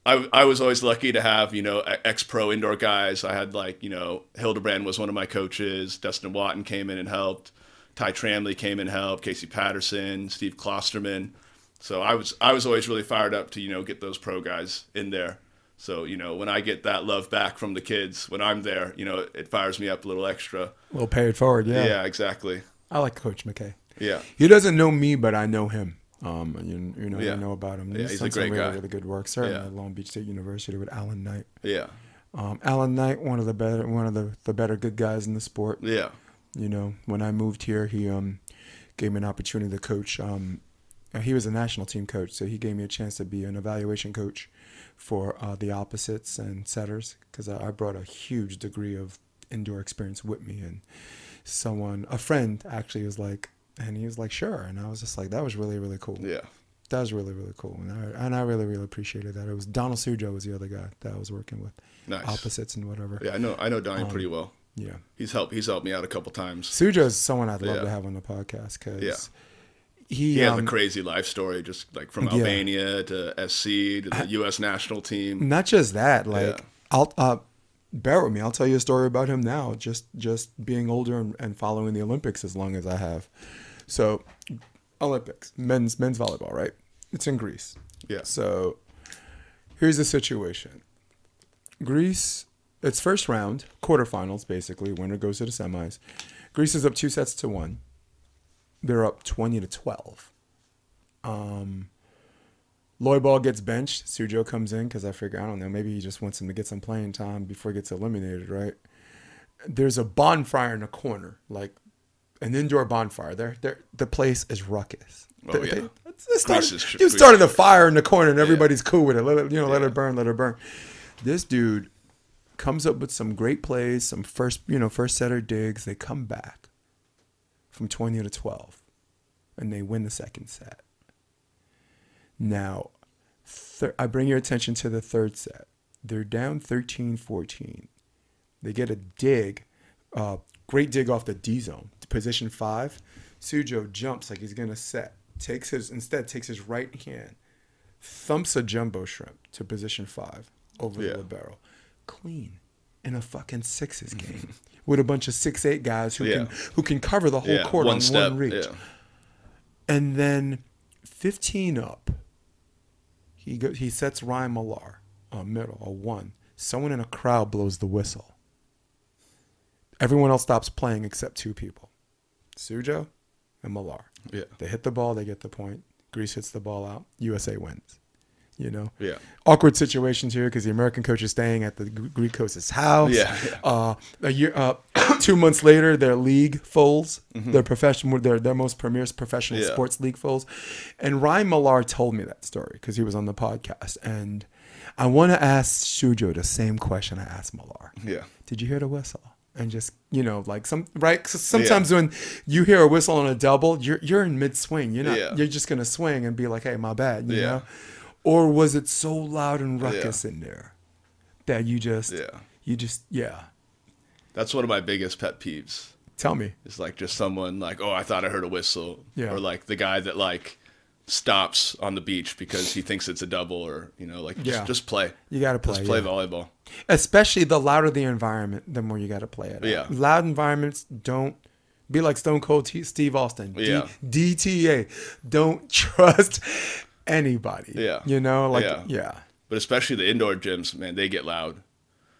I, I was always lucky to have you know ex pro indoor guys. I had like you know Hildebrand was one of my coaches. Dustin Watten came in and helped. Ty Tramblie came in and helped. Casey Patterson, Steve Klosterman. So I was I was always really fired up to you know get those pro guys in there. So you know when I get that love back from the kids when I'm there, you know it fires me up a little extra. A little paid forward, Yeah, yeah. exactly. I like Coach McKay. Yeah. He doesn't know me, but I know him. Um, you, you know, Yeah. I know about him. Yeah, he's a done some great really, guy. really good work. Certainly Yeah. at Long Beach State University with Alan Knipe. Yeah. Um, Alan Knipe, one of the better, one of the, the better good guys in the sport. Yeah. You know, when I moved here, he um gave me an opportunity to coach. Um, uh, he was a national team coach, so he gave me a chance to be an evaluation coach for uh, the opposites and setters because I, I brought a huge degree of indoor experience with me. And someone, a friend, actually was like, and he was like, sure, and I was just like, that was really really cool. Yeah. That was really really cool, and I and I really really appreciated that. It was Donald Suxho was the other guy that I was working with, Nice. opposites and whatever. Yeah, I know. I know Donnie Um, pretty well. yeah. He's helped. He's helped me out a couple times. Suxho is someone I'd love Yeah. to have on the podcast because Yeah. he, He has a um, crazy life story, just like from Yeah. Albania to SC to the U.S. national team. not just that. Like Yeah. I'll uh, bear with me. I'll tell you a story about him now. Just just being older and, and following the Olympics as long as I have. So Olympics, men's men's volleyball, right? It's in Greece. Yeah. So here's the situation. Greece, it's first round, quarterfinals basically. Winner goes to the semis. Greece is up two sets to one. They're up twenty to twelve. Um, Lloy Ball gets benched. Suxho comes in because I figure I don't know. Maybe he just wants him to get some playing time before he gets eliminated, right? There's a bonfire in the corner, like an indoor bonfire. There, there, the place is ruckus. Oh, They- yeah. they- they started- you started a fire in the corner and everybody's cool with it. Let it, you know, let Yeah. it burn, let it burn. This dude comes up with some great plays, some first, you know, first setter digs. They come back from 20 to 12 and they win the second set. Now, thir- I bring your attention to the third set. They're down 13 14. They get a dig, uh, great dig off the D zone, position five. Suxho jumps like he's going to set. Takes his, instead, takes his right hand, thumps a jumbo shrimp to position five over Yeah. the libero. Clean in a fucking sixes game with a bunch of six eight guys who Yeah. can who can cover the whole Yeah, court one on step. one reach. And then 15 up, he go, he sets Ryan Millar, a middle, a one. Someone in a crowd blows the whistle. Everyone else stops playing except two people, Suxho and Millar. Yeah. They hit the ball, they get the point. Greece hits the ball out. USA wins. You know, Yeah. awkward situations here because the American coach is staying at the Gr- Greek coach's house. Yeah, yeah. Uh, a year, uh, two months later, their league folds. Mm-hmm. Their professional, their their most premier professional Yeah. sports league folds. And Ryan Millar told me that story because he was on the podcast. And I want to ask Suxho the same question I asked Millar. Yeah. Did you hear the whistle? And just you know, like some right. 'cause sometimes when you hear a whistle on a double, you're you're in mid swing. You're not. Yeah. You're just gonna swing and be like, "Hey, my bad." You Yeah. know. Or was it so loud and ruckus in there that you just Yeah. you just yeah. That's one of my biggest pet peeves. Tell me. It's like just someone like, oh, I thought I heard a whistle. Yeah. Or like the guy that like stops on the beach because he thinks it's a double or, you know, like just, Yeah. just play. You got to play. Just play yeah. volleyball. Especially the louder the environment, the more you got to play it. out. Yeah. Loud environments don't be like Stone Cold T- Steve Austin. D- Yeah. DTA. Don't trust anybody. Yeah. You know, like Yeah. yeah. But especially the indoor gyms, man, they get loud.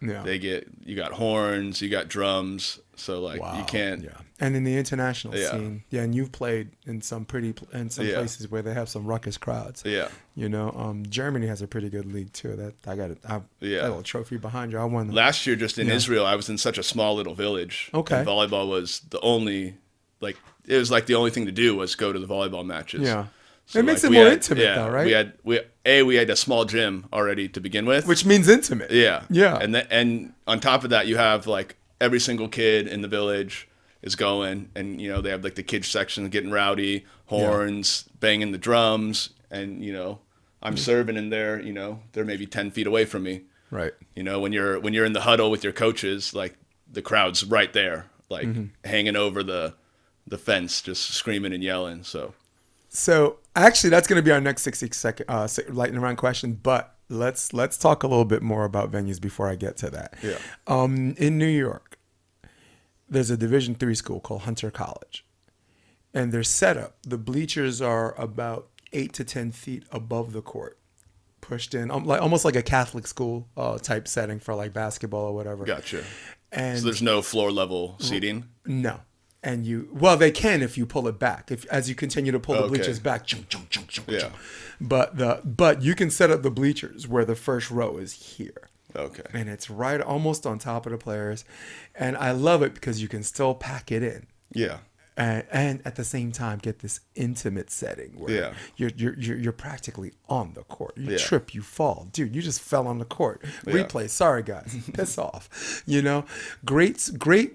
Yeah. They get you got horns, you got drums, so like you can't Yeah. And in the international Yeah. scene, yeah, and you've played in some pretty pl- in some Yeah. places where they have some ruckus crowds. Yeah. You know, um, Germany has a pretty good league too. That I got it. I Yeah. little trophy behind you. I won. Last year just in Yeah. Israel, I was in such a small little village. Okay. And volleyball was the only like it was like the only thing to do was go to the volleyball matches. Yeah. So, it makes like, it more had- intimate yeah, though, right? We had we a we had a small gym already to begin with. Which means intimate. yeah. Yeah. And then and on top of that you have like every single kid in the village is going and you know they have like the kids section getting rowdy, horns, banging the drums and you know I'm serving in there, you know, they're maybe 10 feet away from me. Right. You know, when you're when you're in the huddle with your coaches, like the crowd's right there, like Mm-hmm. hanging over the the fence, just screaming and yelling. So So actually, that's going to be our next sixty second uh, lightning round question. But let's let's talk a little bit more about venues before I get to that. Yeah. Um, in New York, there's a Division three school called Hunter College, and their setup, the bleachers are about eight to ten feet above the court, pushed in, um, like almost like a Catholic school uh, type setting for like basketball or whatever. gotcha. And So there's no floor level seating. no, and you well they can if you pull it back if as you continue to pull the Okay. bleachers back chung, chung, chung, Yeah. but the but you can set up the bleachers where the first row is here Okay. and it's right almost on top of the players and i love it because you can still pack it in Yeah. and, and at the same time get this intimate setting where Yeah. you're, you're you're you're practically on the court. You Yeah. trip, you fall, dude. You just fell on the court. Yeah. Replay. Sorry, guys. Piss off. You know, great great.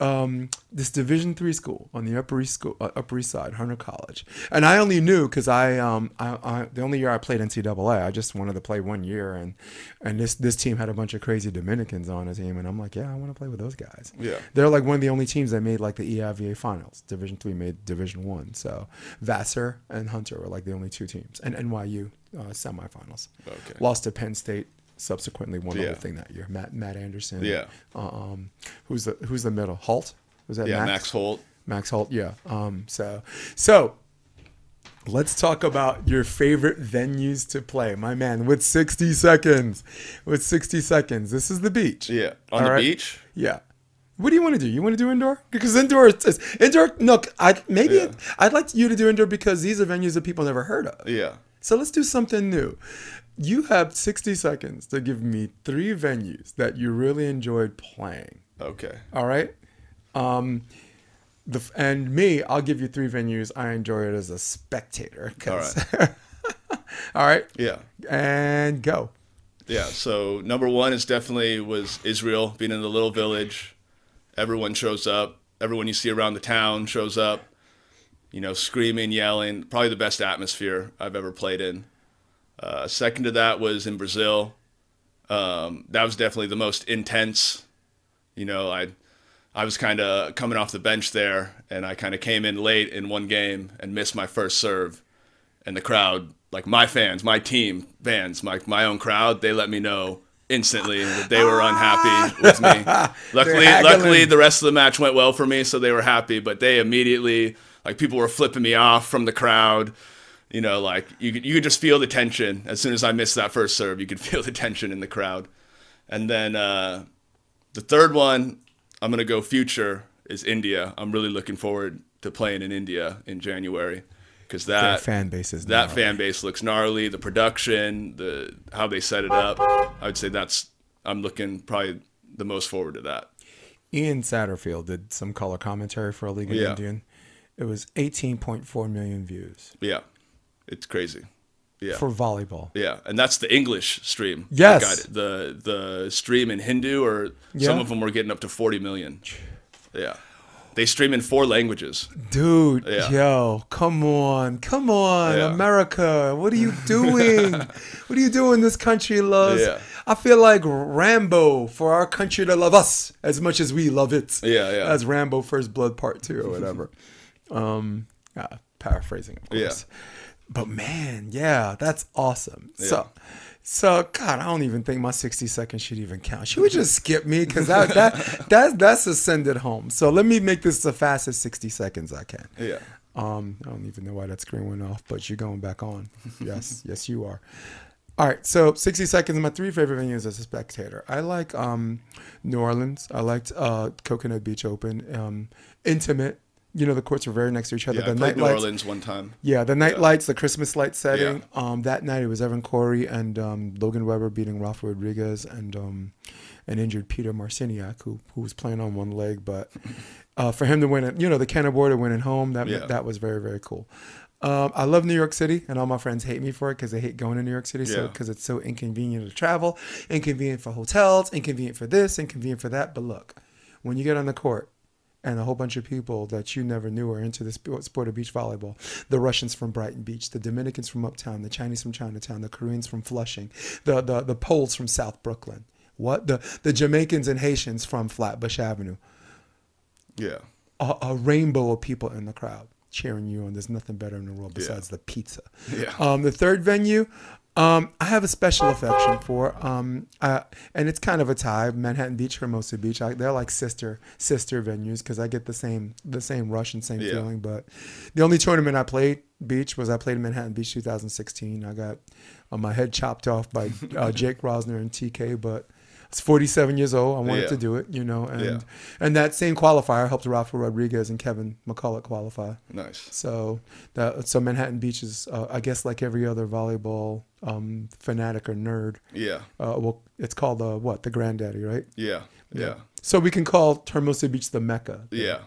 Um, this Division three school on the Upper East school, uh, Upper East Side, Hunter College, and I only knew because I, um, I, I, the only year I played NCAA, I just wanted to play one year, and and this this team had a bunch of crazy Dominicans on the team, and I'm like, yeah, I want to play with those guys. Yeah. They're like one of the only teams that made like the EIVA finals. Division three made Division one. So Vassar and Hunter were like the only two teams, and NYU uh, semifinals. Okay. Lost to Penn State. Subsequently, won the Yeah. whole thing that year. Matt Matt Anderson. Yeah. Um, who's the who's the middle? Holt. Was that Yeah. Max? Max Holt. Max Holt. Yeah. Um. So so. Let's talk about your favorite venues to play, my man. With 60 seconds, with 60 seconds, this is the beach. Yeah. On All the right? beach. Yeah. What do you want to do? You want to do indoor? Because indoor, is, is- indoor. No, I maybe Yeah. I'd like you to do indoor because these are venues that people never heard of. Yeah. So let's do something new. You have 60 seconds to give me three venues that you really enjoyed playing. Okay. All right. Um, the and me, I'll give you three venues I enjoy it as a spectator. 'cause- All right. Yeah. And go. Yeah. So number one is definitely was Israel being in the little village. Everyone shows up. Everyone you see around the town shows up. You know, screaming, yelling. Probably the best atmosphere I've ever played in. Uh, second to that was in Brazil. Um, that was definitely the most intense. You know, I I was kind of coming off the bench there, and I kind of came in late in one game and missed my first serve. And the crowd, like my fans, my team fans, my my own crowd, they let me know instantly that they were unhappy with me. Luckily, luckily the rest of the match went well for me, so they were happy. But they immediately, like people were flipping me off from the crowd. You know, like you could you could just feel the tension as soon as I missed that first serve. You could feel the tension in the crowd. And then uh, the third one, I'm gonna go future is India. I'm really looking forward to playing in India in January because Their that fan base is that gnarly. fan base looks gnarly. The production, the how they set it up. I would say that's I'm looking probably the most forward to that. Ian Satterfield did some color commentary for a League of Yeah. Indian. It was 18.4 million views Yeah, it's crazy. Yeah. for volleyball. Yeah, and that's the English stream. Yes. Got it. The the stream in Hindu or some of them were getting up to 40 million. Yeah. They stream in four languages. Dude, Yeah. yo, come on, come on, Yeah. America, what are you doing? what are you doing? This country loves. Yeah. I feel like Rambo for our country to love us as much as we love it. Yeah, yeah. As Rambo First Blood Part Two or whatever. um, uh, paraphrasing, of course. Yeah. But man, yeah, that's awesome. So, so God, I don't even think my sixty seconds should even count. Should we just skip me? Because that that that that's a send it home. So let me make this the fastest sixty seconds I can. Yeah. Um, I don't even know why that screen went off, but you're going back on. Yes, yes, you are. All right, so 60 seconds. My three favorite venues as a spectator. I like um, New Orleans. I liked uh, Coconut Beach Open. Um, intimate. You know, the courts were very next to each other. Yeah, the played night New lights. Orleans one time. Yeah, the night lights, the Christmas light setting. Yeah. Um, that night it was Evan Cory and um, Logan Weber beating Rafa Rodriguez and um, an injured Peter Marciniak who who was playing on one leg, but uh, for him to win it, you know, the Cannon Border winning home, that Yeah. that was very very cool. Um, I love New York City, and all my friends hate me for it because they hate going to New York City. So Yeah. because it's so inconvenient to travel, inconvenient for hotels, inconvenient for this, inconvenient for that. But look, when you get on the court and a whole bunch of people that you never knew are into the sport of beach volleyball. The Russians from Brighton Beach, the Dominicans from Uptown, the Chinese from Chinatown, the Koreans from Flushing, the the, the Poles from South Brooklyn. What the the Jamaicans and Haitians from Flatbush Avenue. Yeah. A, a rainbow of people in the crowd cheering you on. There's nothing better in the world besides the pizza. Yeah. Um, the third venue, um, I have a special affection for, um, uh, and it's kind of a tie. Manhattan Beach, Hermosa Beach, I, they're like sister sister venues because I get the same the same rush and same Yeah. feeling. But the only tournament I played beach was I played in Manhattan Beach 2016. I got uh, my head chopped off by uh, Jake Rosener and TK, but was 47 years old. I wanted Yeah. to do it, you know, and Yeah. and that same qualifier helped Rafa Rodriguez and Kevin McCullough qualify. Nice. So that so Manhattan Beach is, uh, I guess, like every other volleyball um, fanatic or nerd. Yeah. Uh, well, it's called uh, what the granddaddy, right? Yeah. Yeah. So we can call Hermosa Beach the Mecca. Yeah.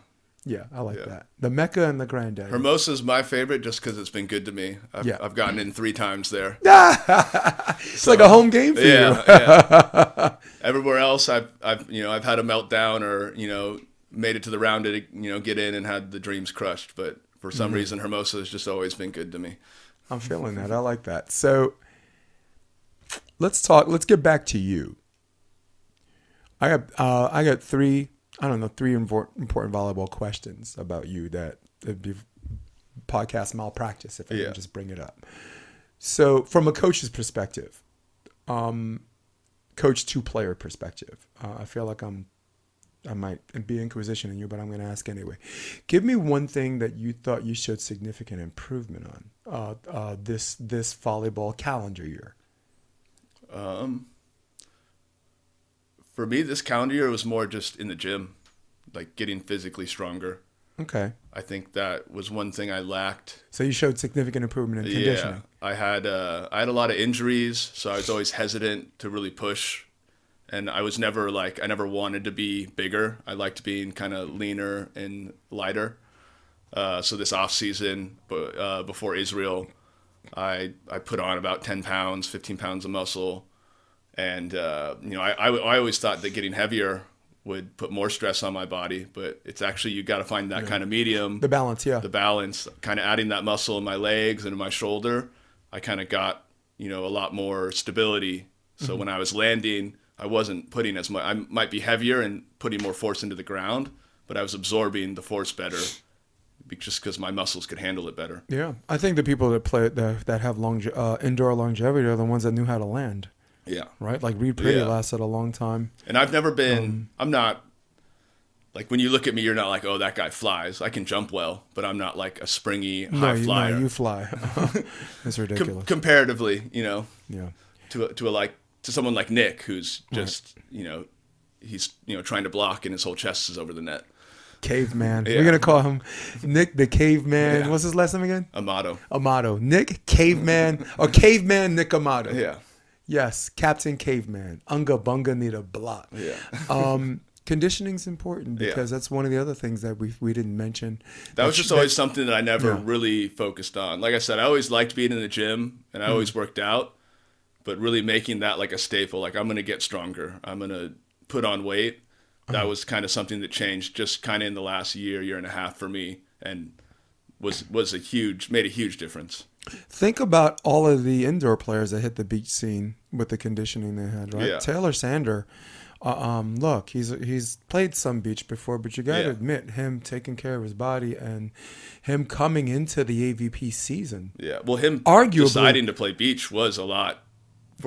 Yeah, I like Yeah. that. The Mecca and the granddaddy. Hermosa's my favorite just because it's been good to me. I've, Yeah. I've gotten in three times there. it's like a home game for you. Yeah, yeah. Everywhere else, I've, I've, you know, I've had a meltdown or you know, made it to the round to you know get in and had the dreams crushed. But for some Mm-hmm. reason, Hermosa has just always been good to me. I'm feeling that. I like that. So let's talk. Let's get back to you. I got uh, I got three. I don't know three important volleyball questions about you that it'd be podcast malpractice if I Yeah. just bring it up. So from a coach's perspective, um, coach to player perspective, uh, I feel like I'm I might be inquisition in you, but I'm going to ask anyway. Give me one thing that you thought you showed significant improvement on uh, uh, this this volleyball calendar year. Um, for me, this calendar year was more just in the gym, like getting physically stronger. Okay, I think that was one thing I lacked. so you showed significant improvement in conditioning. Yeah, I had uh, I had a lot of injuries, so I was always hesitant to really push, and I was never like I never wanted to be bigger. I liked being kind of leaner and lighter. Uh, so this off season, but uh, before Israel, I I put on about ten pounds, fifteen pounds of muscle, and uh, you know I, I I always thought that getting heavier would put more stress on my body, but it's actually you got to find that kind of medium The balance, yeah. the balance, kind of adding that muscle in my legs and in my shoulder, I kind of got, you know, a lot more stability. So when I was landing, I wasn't putting as much, I might be heavier and putting more force into the ground, but I was absorbing the force better just because my muscles could handle it better. yeah, I think the people that play that that have longe- uh, indoor longevity are the ones that knew how to land, Yeah. right? Like Reid Priddy Yeah. lasted a long time. And I've never been, um, I'm not, like when you look at me, you're not like, oh, that guy flies. I can jump well, but I'm not like a springy No, high you, flyer. no, you fly. it's Com- ridiculous. comparatively, you know, yeah. to a, to a like to someone like Nick, who's just you know he's you know trying to block and his whole chest is over the net. Caveman. Yeah. We're gonna call him Nick the Caveman. Yeah. What's his last name again? Amato. Amato. Nick Caveman or Caveman Nick Amato. Yeah. Yes, Captain Caveman. Unga bunga need a block. Yeah. Um, conditioning's important Yeah. because that's one of the other things that we we didn't mention. That was just always something that I never Yeah. really focused on. Like I said, I always liked being in the gym and I always Mm-hmm. worked out, but really making that like a staple. Like I'm gonna get stronger. I'm gonna put on weight. Uh-huh. That was kind of something that changed just kind of in the last year, year and a half for me, and was was a huge made a huge difference. Think about all of the indoor players that hit the beach scene with the conditioning they had, right? Yeah. Taylor Sander. Uh, um, look, he's he's played some beach before, but you got to Yeah. admit him taking care of his body and him coming into the AVP season. Yeah. Well, him Arguably- deciding to play beach was a lot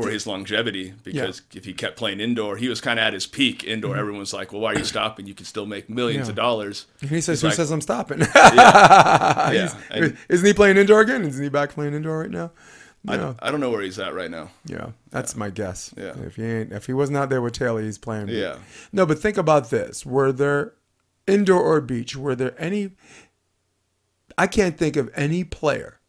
for his longevity because if he kept playing indoor, he was kind of at his peak indoor. Everyone's like, "Well, why are you stopping? You can still make millions Mm-hmm. Yeah. of dollars." And he says, He's "Who like- says I'm stopping?" Yeah. yeah. And Isn't he playing indoor again? Isn't he back playing indoor right now? I, No. I don't know where he's at right now. Yeah, that's my guess. Yeah. If he ain't, if he was not there with Taylor, he's playing. Yeah. No, but think about this: Were there indoor or beach? Were there any? I can't think of any player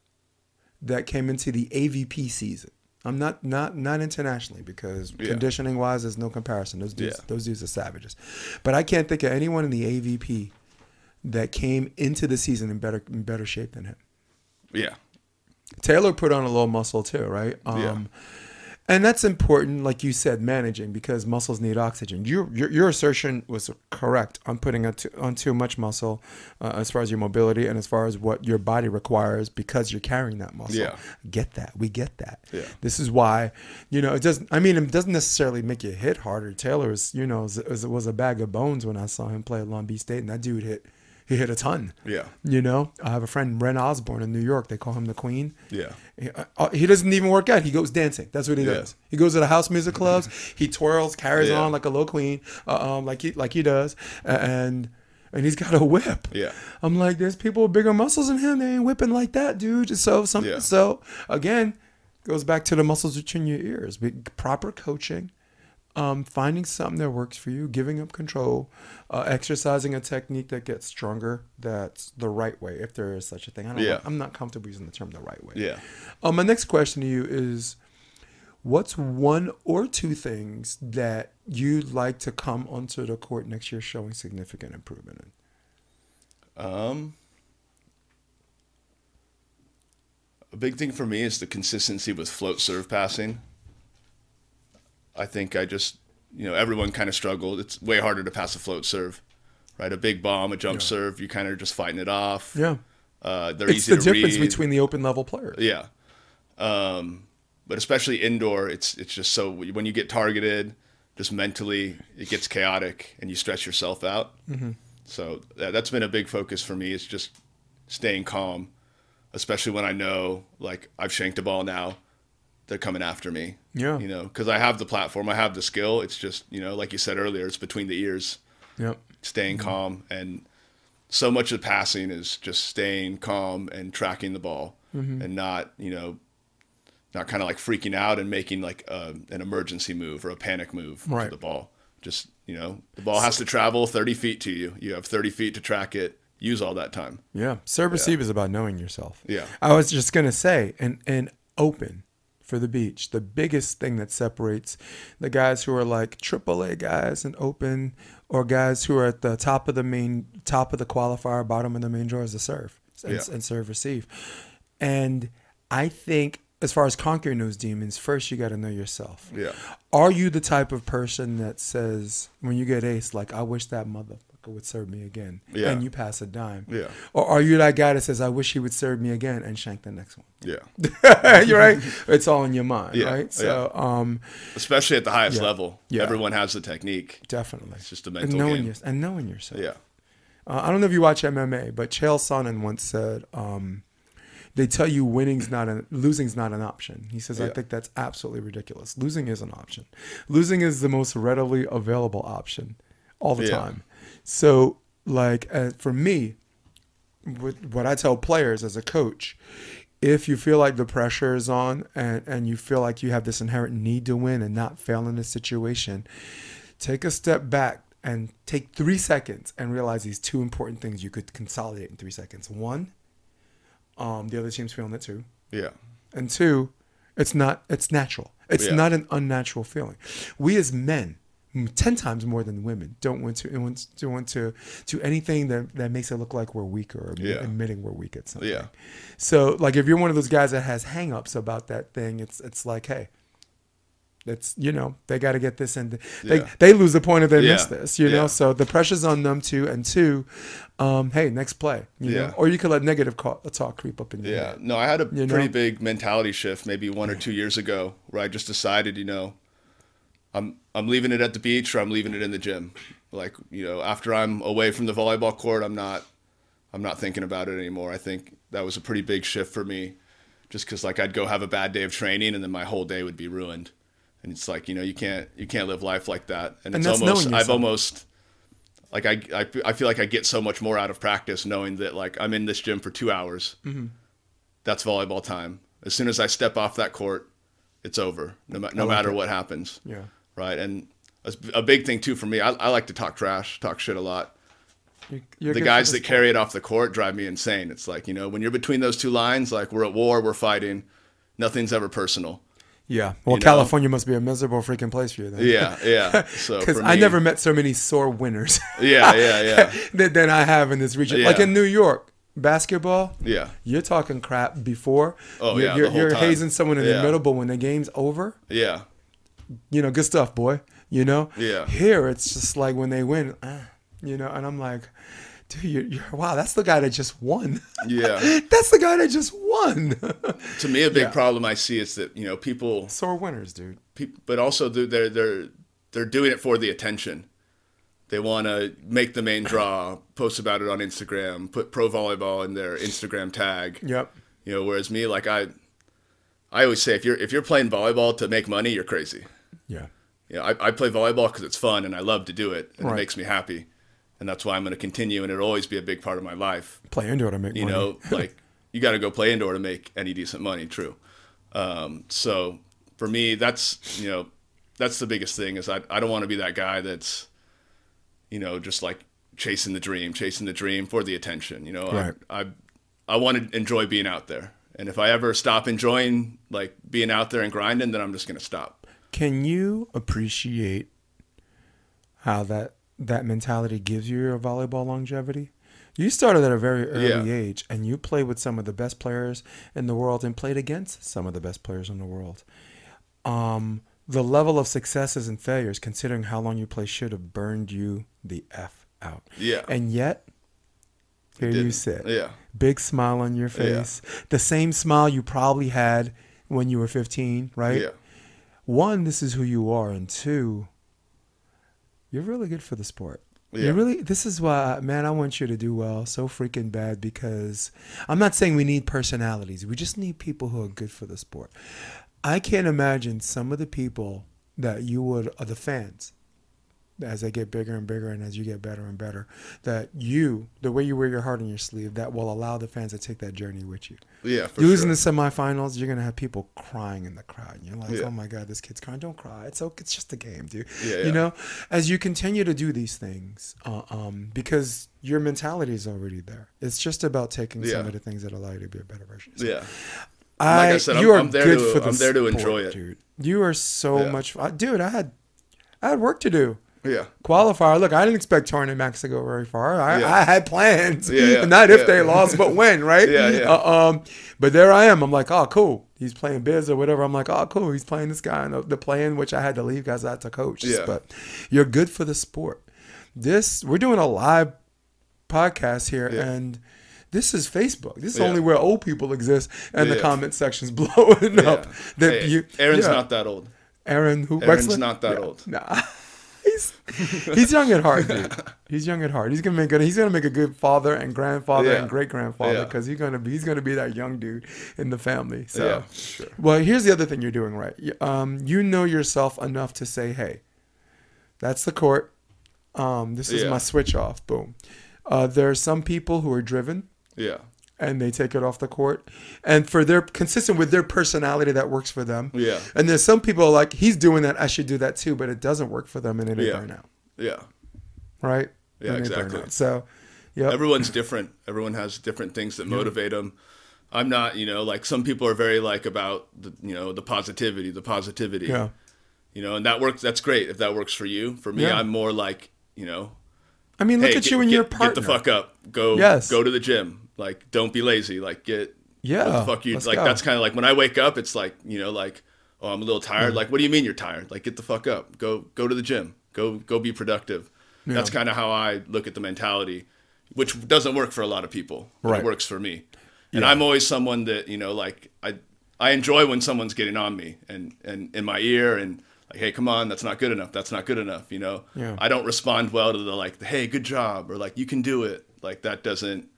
that came into the AVP season. I'm not not not internationally because Yeah. conditioning wise, there's no comparison. Those dudes, Yeah. those dudes are savages. But I can't think of anyone in the AVP that came into the season in better in better shape than him. Yeah. Taylor put on a little muscle too, right? Um, Yeah. And that's important, like you said, managing because muscles need oxygen. Your your, your assertion was correct on putting on too, on too much muscle, uh, as far as your mobility and as far as what your body requires because you're carrying that muscle. Yeah. Get that? We get that. Yeah. This is why, you know, it doesn't. I mean, it doesn't necessarily make you hit harder. Taylor is, you know, was, was, was a bag of bones when I saw him play at Long Beach State, and that dude hit. He hit a ton. Yeah. You know, I have a friend, Ren Osborne in New York. They call him the Queen. Yeah. He, uh, he doesn't even work out. He goes dancing. That's what he Yeah. does. He goes to the house music clubs. he twirls, carries Yeah. on like a low queen, uh, um, like he like he does, and and he's got a whip. Yeah. I'm like, there's people with bigger muscles than him. They ain't whipping like that, dude. So some Yeah. so again, goes back to the muscles between your ears. Proper coaching, um, finding something that works for you, giving up control, uh, exercising a technique that gets stronger. That's the right way, if there is such a thing. I don't. Yeah. I'm not comfortable using the term the right way. Yeah. Um, my next question to you is, what's one or two things that you'd like to come onto the court next year showing significant improvement in? Um, a big thing for me is the consistency with float serve passing. I think I just, you know, everyone kind of struggled. It's way harder to pass a float serve, right? A big bomb, a jump Yeah. serve, you kind of just fighting it off. Yeah, Uh, they're it's easy the to difference read. between the open level players. Yeah. Um, but especially indoor, it's it's just so when you get targeted, just mentally it gets chaotic and you stress yourself out. Mm-hmm. So that, that's been a big focus for me. Is just staying calm, especially when I know like I've shanked a ball now, they're coming after me. Yeah. You know, because I have the platform, I have the skill. It's just you know, like you said earlier, it's between the ears Yep. staying mm-hmm. calm and so much of the passing is just staying calm and tracking the ball mm-hmm. and not you know not kind of like freaking out and making like a, an emergency move or a panic move Right. to the ball just you know the ball has to travel 30 feet to you you have 30 feet to track it use all that time Yeah, serve receive is about knowing yourself. Yeah. I was just gonna say, and and open for the beach. The biggest thing that separates the guys who are like AAA guys and open, or guys who are at the top of the main top of the qualifier, bottom of the main draw is the serve and, Yeah. and serve receive. And I think as far as conquering those demons, first you got to know yourself. Yeah. Are you the type of person that says when you get ace, like I wish that motherfucker would serve me again, Yeah. and you pass a dime? Yeah. Or are you that guy that says I wish he would serve me again and shank the next one? yeah You're right. It's all in your mind, Yeah, right? So, um, especially at the highest Yeah. level Yeah. everyone has the technique definitely. it's just a and mental knowing game your, and knowing yourself. yeah Uh, I don't know if you watch MMA, but Chael Sonnen once said, um, "They tell you winning's not an losing's not an option." He says, "I think that's absolutely ridiculous. Losing is an option. Losing is the most readily available option all the Yeah. time." So, like uh, for me, with what I tell players as a coach, if you feel like the pressure is on and, and you feel like you have this inherent need to win and not fail in a situation, take a step back and take three seconds and realize these two important things you could consolidate in three seconds. One, um, the other team's feeling it too. yeah And two, it's not it's natural. It's Yeah. not an unnatural feeling. We as men, ten times more than women, don't want to want to want to do anything that, that makes it look like we're weaker or Yeah. admitting we're weak at something. Yeah. So like if you're one of those guys that has hangups about that thing, it's it's like, hey, it's you know they got to get this and they Yeah. they lose the point if they miss this, you know. So the pressure's on them too, and two, um, hey, next play, you know, Yeah. or you could let negative call, talk creep up in your Yeah, head. no, I had a You know? pretty big mentality shift maybe one or two years ago where I just decided, you know, I'm I'm leaving it at the beach or I'm leaving it in the gym. Like, you know, after I'm away from the volleyball court, I'm not I'm not thinking about it anymore. I think that was a pretty big shift for me just cuz like I'd go have a bad day of training and then my whole day would be ruined. And it's like, you know, you can't you can't live life like that. And, And it's that's almost I've almost like I, I I feel like I get so much more out of practice knowing that like I'm in this gym for 2 hours mm-hmm. that's volleyball time. As soon as I step off that court, it's over. No, no like matter it. what happens. Yeah. Right. And a, a big thing too for me, I, I like to talk trash, talk shit a lot. You- you're the guys that sport. carry it off the court drive me insane. It's like you know when you're between those two lines, like we're at war, we're fighting. Nothing's ever personal. Yeah. Well, you know? California must be a miserable freaking place for you then. Yeah, yeah. So Because I never met so many sore winners Yeah, yeah, yeah, than, than I have in this region. Like in New York, basketball, yeah, you're talking crap before. Oh, you're, yeah, You're, you're hazing someone in the middle, but when the game's over, yeah, you know, good stuff, boy. You know? Yeah. Here, it's just like when they win, ah, you know, and I'm like, dude, you're, you're, wow, that's the guy that just won. yeah. that's the guy that just won. to me, a big Yeah. problem I see is that you know people So are winners, dude. peop- but also they're they're they're, they're doing it for the attention. They want to make the main draw, post about it on Instagram, put pro volleyball in their Instagram tag. Yep. You know, whereas me, like I, I always say, if you're if you're playing volleyball to make money, you're crazy. Yeah. You know, I, I play volleyball because it's fun and I love to do it and Right. it makes me happy, and that's why I'm going to continue and it'll always be a big part of my life Play indoor to make you money. know like you got to go play indoor to make any decent money true um, so for me that's you know that's the biggest thing is I I don't want to be that guy that's, you know, just like chasing the dream, chasing the dream for the attention. You know, Right. I, I I want to enjoy being out there, and if I ever stop enjoying like being out there and grinding, then I'm just gonna stop. Can you appreciate how that that mentality gives you your volleyball longevity? You started at a very early Yeah. age, and you played with some of the best players in the world, and played against some of the best players in the world. Um, the level of successes and failures, considering how long you play, should have burned you the f out. Yeah. And yet, here you sit, Yeah. big smile on your Yeah. face, the same smile you probably had when you were 15, right? Yeah. One, this is who you are, and two, you're really good for the sport. Yeah. You really. This is why, man. I want you to do well so freaking bad because I'm not saying we need personalities. We just need people who are good for the sport. I can't imagine some of the people that you would, are the fans, as they get bigger and bigger and as you get better and better, that you, the way you wear your heart on your sleeve, that will allow the fans to take that journey with you. Yeah. For in sure. the semifinals, you're gonna have people crying in the crowd. And you're like, Yeah. oh my god, this kid's crying. Don't cry. It's okay. It's just a game, dude. Yeah, You know, as you continue to do these things, uh, um, because your mentality is already there. It's just about taking some of the things that allow you to be a better version. of Yeah. I, I said, you I'm- are I'm there good to- for the I'm there to sport, enjoy it. dude. You are so Yeah. much, I- dude. I had, I had work to do. Yeah. Qualifier. Look, I didn't expect Torrent Max to go very far. I, Yeah. I had plans. Yeah, yeah, Not if yeah. they lost, but when, right? Yeah, yeah. Uh, um, but there I am. I'm like, oh, cool. He's playing biz or whatever. I'm like, oh, cool. He's playing this guy in the, the play-in, which I had to leave guys I had to coach. Yeah. But you're good for the sport. This we're doing a live podcast here, Yeah. and this is Facebook. This is Yeah. only where old people exist, and the comment section's blowing Yeah. up. That Hey, you, Aaron's yeah. not that old. Aaron who Aaron's Wexler? not that Yeah. old. Nah. He's he's young at heart, dude. He's young at heart. He's gonna make good. He's gonna make a good father and grandfather Yeah. and great grandfather Yeah. because he's gonna be he's gonna be that young dude in the family. So, Yeah, sure. well, here's the other thing you're doing right. You- Um, you know yourself enough to say, hey, that's the court. Um, this is Yeah. my switch off. Boom. Uh, there are some people who are driven Yeah. And they take it off the court and for their consistent with their personality that works for them Yeah. and there's some people like he's doing that i should do that too but it doesn't work for them and it they Yeah. burn out Yeah. right Yeah, And exactly. so yeah Everyone's different. Everyone has different things that motivate them. I'm not, you know, like some people are very like about the, you know, the positivity, the positivity. yeah You know, and that works. That's great if that works for you. For me, Yeah. I'm more like, you know, i mean look hey, at get, you and get, your partner Get the fuck up. Go. Yes. Go to the gym. Like, don't be lazy. Like, get. Yeah, fuck you like? go. That's kind of like when I wake up. It's like you know, like, oh, I'm a little tired. Mm. Like, what do you mean you're tired? Like, get the fuck up. Go. Go to the gym. Go. Go be productive. That's kind of how I look at the mentality, which doesn't work for a lot of people. But Right. It works for me. And I'm always someone that you know, like I, I enjoy when someone's getting on me and and in my ear and like, hey, come on, that's not good enough. That's not good enough. You know. Yeah. I don't respond well to the like, hey, good job, or like you can do it. Like that doesn't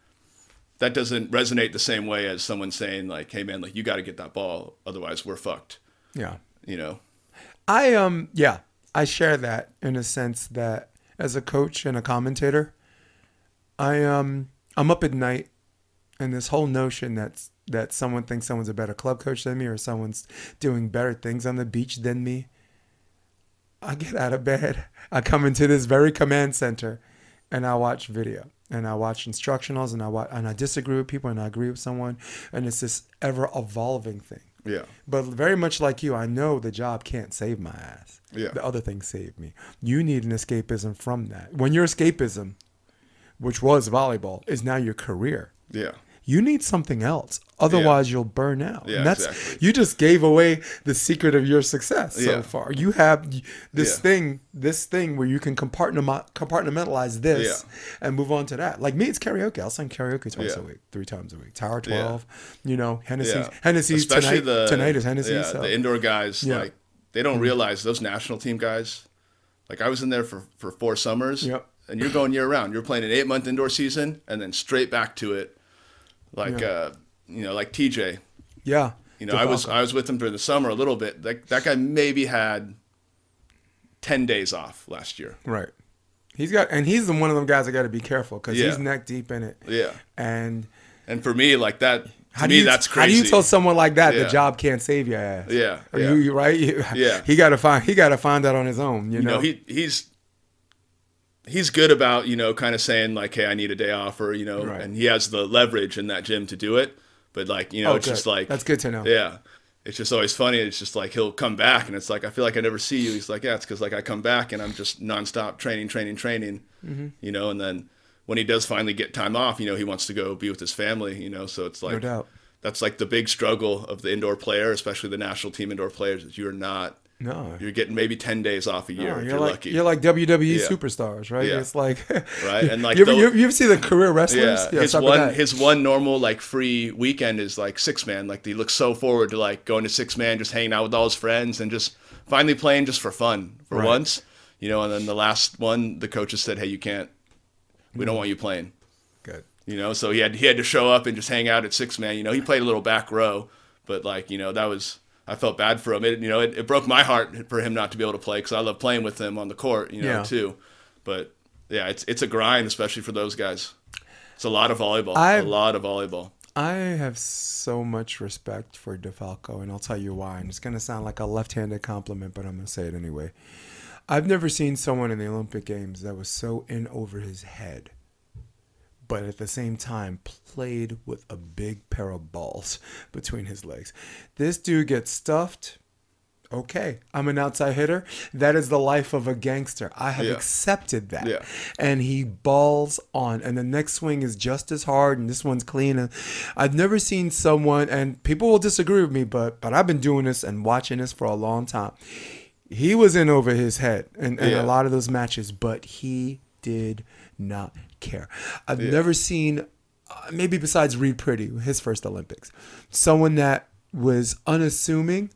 that doesn't resonate the same way as someone saying like, hey man, like you got to get that ball, otherwise we're fucked. yeah You know. i um yeah i share that in a sense that as a coach and a commentator i um i'm up at night and this whole notion that's that someone thinks someone's a better club coach than me or someone's doing better things on the beach than me i get out of bed i come into this very command center and i watch video and i watch instructionals and i watch, and i disagree with people and i agree with someone and it's this ever evolving thing Yeah. but very much like you i know the job can't save my ass Yeah. the other things save me you need an escapism from that when your escapism which was volleyball is now your career Yeah. You need something else otherwise you'll burn out Yeah, and that's exactly. you just gave away the secret of your success so Yeah. far you have this Yeah. thing this thing where you can compartment- compartmentalize this and move on to that like me it's karaoke i'll sing karaoke twice Yeah. a week three times a week tower Yeah. 12 you know hennessy's Yeah. hennessy's Especially tonight the tonight is hennessy Yeah, so the indoor guys Yeah. Mm-hmm. like they don't realize those national team guys. Like I was in there for for four summers. Yep. And you're going year round. You're playing an eight month indoor season and then straight back to it. Like Yeah. uh, you know, like TJ. yeah You know, I was I was with him during the summer a little bit. Like that guy maybe had ten days off last year. right he's got and he's the one of them guys i got to be careful because he's neck deep in it Yeah. and And for me, like that How me, do you, that's crazy. How do you tell someone like that Yeah. the job can't save your ass? Yeah, Are yeah. You, you right? You- Yeah. He got to find. He got to find that on his own. You, you know. know, he he's he's good about you know kind of saying like, hey, I need a day off, or you know, Right. and he has the leverage in that gym to do it. But like you know, Oh, it's just like That's good to know. Yeah, it's just always funny. It's just like he'll come back, and it's like I feel like I never see you. He's like, yeah, it's because like I come back and I'm just nonstop training, training, training. Mm-hmm. You know, and then when he does finally get time off, you know, he wants to go be with his family. You know, so it's like no doubt. that's like the big struggle of the indoor player, especially the national team indoor players, is you're not. No. You're getting maybe ten days off a year No, if you're, you're, like lucky. you're like WWE Yeah. superstars, right? Yeah. It's like Right, and, like you ever, the- you, ever, see the career wrestlers? Yeah, his start one his one normal like free weekend is like six man. Like he looks so forward to like going to six man, just hanging out with all his friends and just finally playing just for fun for Right. once. You know, and then the last one, the coaches said, "Hey, you can't. We Mm. don't want you playing." good. You know, so he had he had to show up and just hang out at six man. You know, he played a little back row, but like you know that was I felt bad for him. It you know it, it broke my heart for him not to be able to play because I love playing with him on the court. You know Yeah. too, but yeah, it's it's a grind, especially for those guys. It's a lot of volleyball. I've- a lot of volleyball. I have so much respect for DeFalco, and I'll tell you why. And it's going to sound like a left-handed compliment, but I'm going to say it anyway. I've never seen someone in the Olympic Games that was so in over his head, but at the same time played with a big pair of balls between his legs. This dude gets stuffed. Okay, I'm an outside hitter. That is the life of a gangster. I have Yeah. accepted that. Yeah. And he balls on, and the next swing is just as hard, and this one's clean. And I've never seen someone, and people will disagree with me, but but I've been doing this and watching this for a long time. He was in over his head in, in Yeah. a lot of those matches, but he did not care. I've Yeah. never seen, uh, maybe besides Reid Priddy, his first Olympics, someone that was unassuming,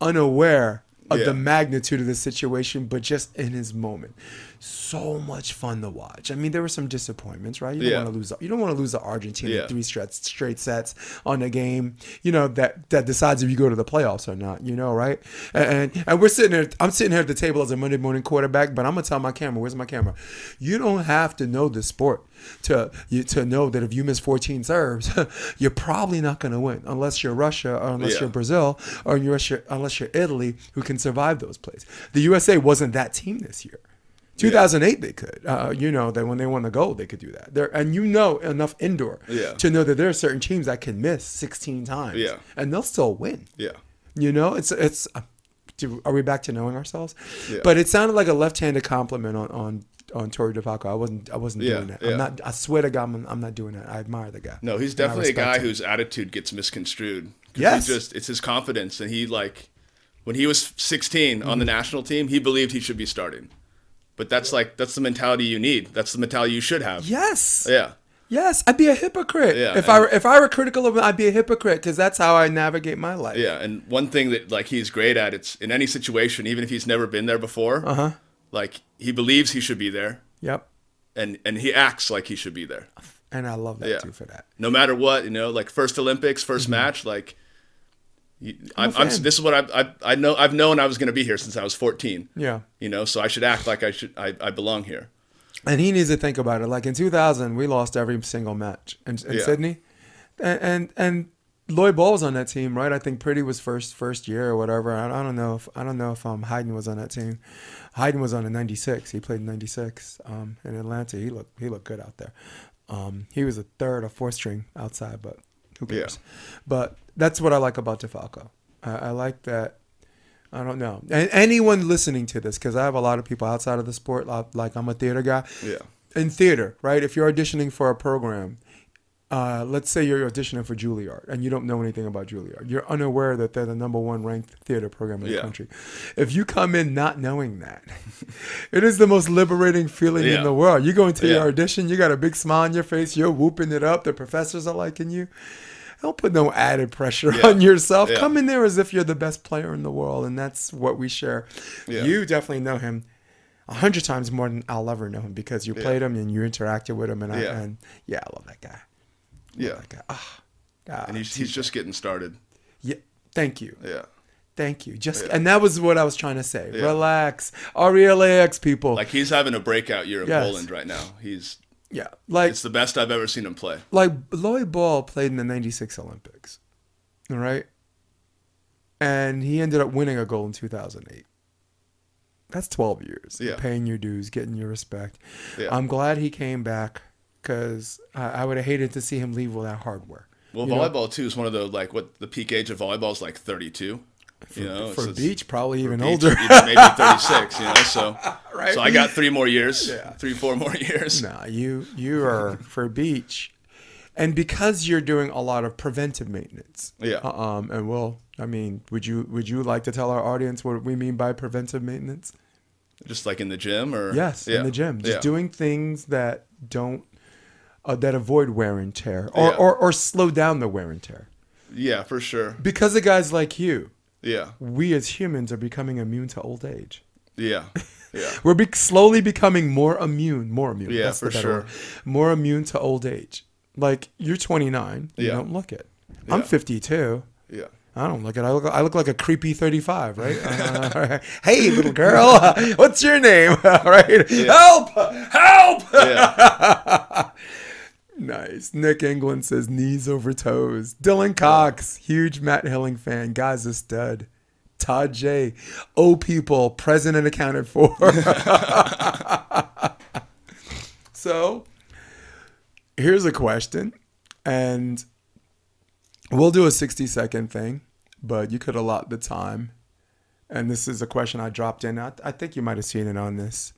unaware of Yeah. the magnitude of the situation, but just in his moment. So much fun to watch. I mean, there were some disappointments, right? You don't Yeah. want to lose. You don't want to lose to Argentina Yeah. three straight straight sets on a game. You know that that decides if you go to the playoffs or not. You know, right? And and, and we're sitting there. I'm sitting here at the table as a Monday morning quarterback, but I'm gonna tell my camera, "Where's my camera?" You don't have to know the sport to you to know that if you miss 14 serves, you're probably not gonna win unless you're Russia or unless Yeah. you're Brazil or unless you're, unless you're Italy who can survive those plays. The USA wasn't that team this year. 2008 they could. Uh, you know that when they won the gold they could do that. There and you know enough indoor Yeah. to know that there are certain teams that can miss 16 times Yeah. and they'll still win. Yeah. You know, it's it's. uh, Do, are we back to knowing ourselves? Yeah. But it sounded like a left-handed compliment on on on Tori DeFalco. I wasn't I wasn't Yeah, doing that. yeah. I'm not. I swear to God, I'm, I'm not doing that. I admire the guy. No, he's definitely a guy him. whose attitude gets misconstrued. Yes. Just it's his confidence and he like when he was 16 on the Mm-hmm. national team, he believed he should be starting. But that's like that's the mentality you need. That's the mentality you should have. Yes. Yeah. Yes, I'd be a hypocrite Yeah, if I were, if I were critical of him. I'd be a hypocrite because that's how I navigate my life. Yeah, and one thing that like he's great at it's in any situation, even if he's never been there before. Uh huh. Like he believes he should be there, Yep. and and he acts like he should be there, And I love that Yeah. too for that. no matter what. You know, like first Olympics, 1st match, like. you- I'm, Mm-hmm. a I'm, this is what I, I I know. I've known I was going to be here since I was 14. Yeah. You know, so I should act like I should. I, I belong here. And he needs to think about it. Like in 2000, we lost every single match in, in Yeah. Sydney, and, and and Lloy Ball was on that team, right? I think Priddy was first first year or whatever. I, I don't know if I don't know if um Hayden was on that team. Hayden was on in '96. He played in '96 um, in Atlanta. He looked he looked good out there. Um, he was a third or fourth string outside, but who Yeah. cares? But that's what I like about DeFalco. I, I like that. I don't know. And anyone listening to this, because I have a lot of people outside of the sport, like, like I'm a theater guy. Yeah. In theater, right? If you're auditioning for a program, uh, let's say you're auditioning for Juilliard and you don't know anything about Juilliard. You're unaware that they're the number one ranked theater program in the Yeah. country. If you come in not knowing that, it is the most liberating feeling in the world. You go into your audition, you got a big smile on your face, you're whooping it up, the professors are liking you. Don't put no added pressure Yeah. on yourself. Yeah. Come in there as if you're the best player in the world, and that's what we share. Yeah. You definitely know him a hundred times more than I'll ever know him because you Yeah. played him and you interacted with him, and I, and yeah, I love that guy. Yeah. That guy. Ah, God, And he's he's just getting started. yeah. Thank you, Yeah. thank you. Just Yeah. and that was what I was trying to say. Yeah. Relax, R E L A X people. Like he's having a breakout year in Yes. Poland right now. He's Yeah, like It's the best I've ever seen him play. like Lloy Ball played in the '96 Olympics, all right, and he ended up winning a gold in 2008. That's 12 years. Yeah. paying your dues, getting your respect. Yeah. I'm glad he came back because I, I would have hated to see him leave without hardware. Well, You know? volleyball too is one of the like what the peak age of volleyball is like 32. you know, For so beach, probably even beach, older. maybe 36. You know, so Right. so I got three more years, Yeah. three four more years. Nah, you you are for beach, and because you're doing a lot of preventive maintenance. Yeah. uh, Um, and well, I mean, would you would you like to tell our audience what we mean by preventive maintenance? Just like in the gym, or Yes, yeah. in the gym, just yeah. doing things that don't uh, that avoid wear and tear, or, Yeah. or or slow down the wear and tear. Yeah, for sure. Because of guys like you, Yeah, we as humans are becoming immune to old age. yeah, yeah. We're be- slowly becoming more immune, more immune. Yeah, that's for sure. word. More immune to old age. Like you're 29, you Yeah. don't look it. I'm 52. Yeah. I don't look it. I look. I look like a creepy 35, right? Uh, hey, little girl, what's your name? All right, help, help. Yeah. Nice. Nick England says knees over toes. Dylan Cox, huge Matt Hilling fan. Guy's a stud. Todd J. Oh, people, present and accounted for. so here's a question. And we'll do a 60 second thing, but you could allot the time. And this is a question I dropped in. I, I think you might have seen it on this.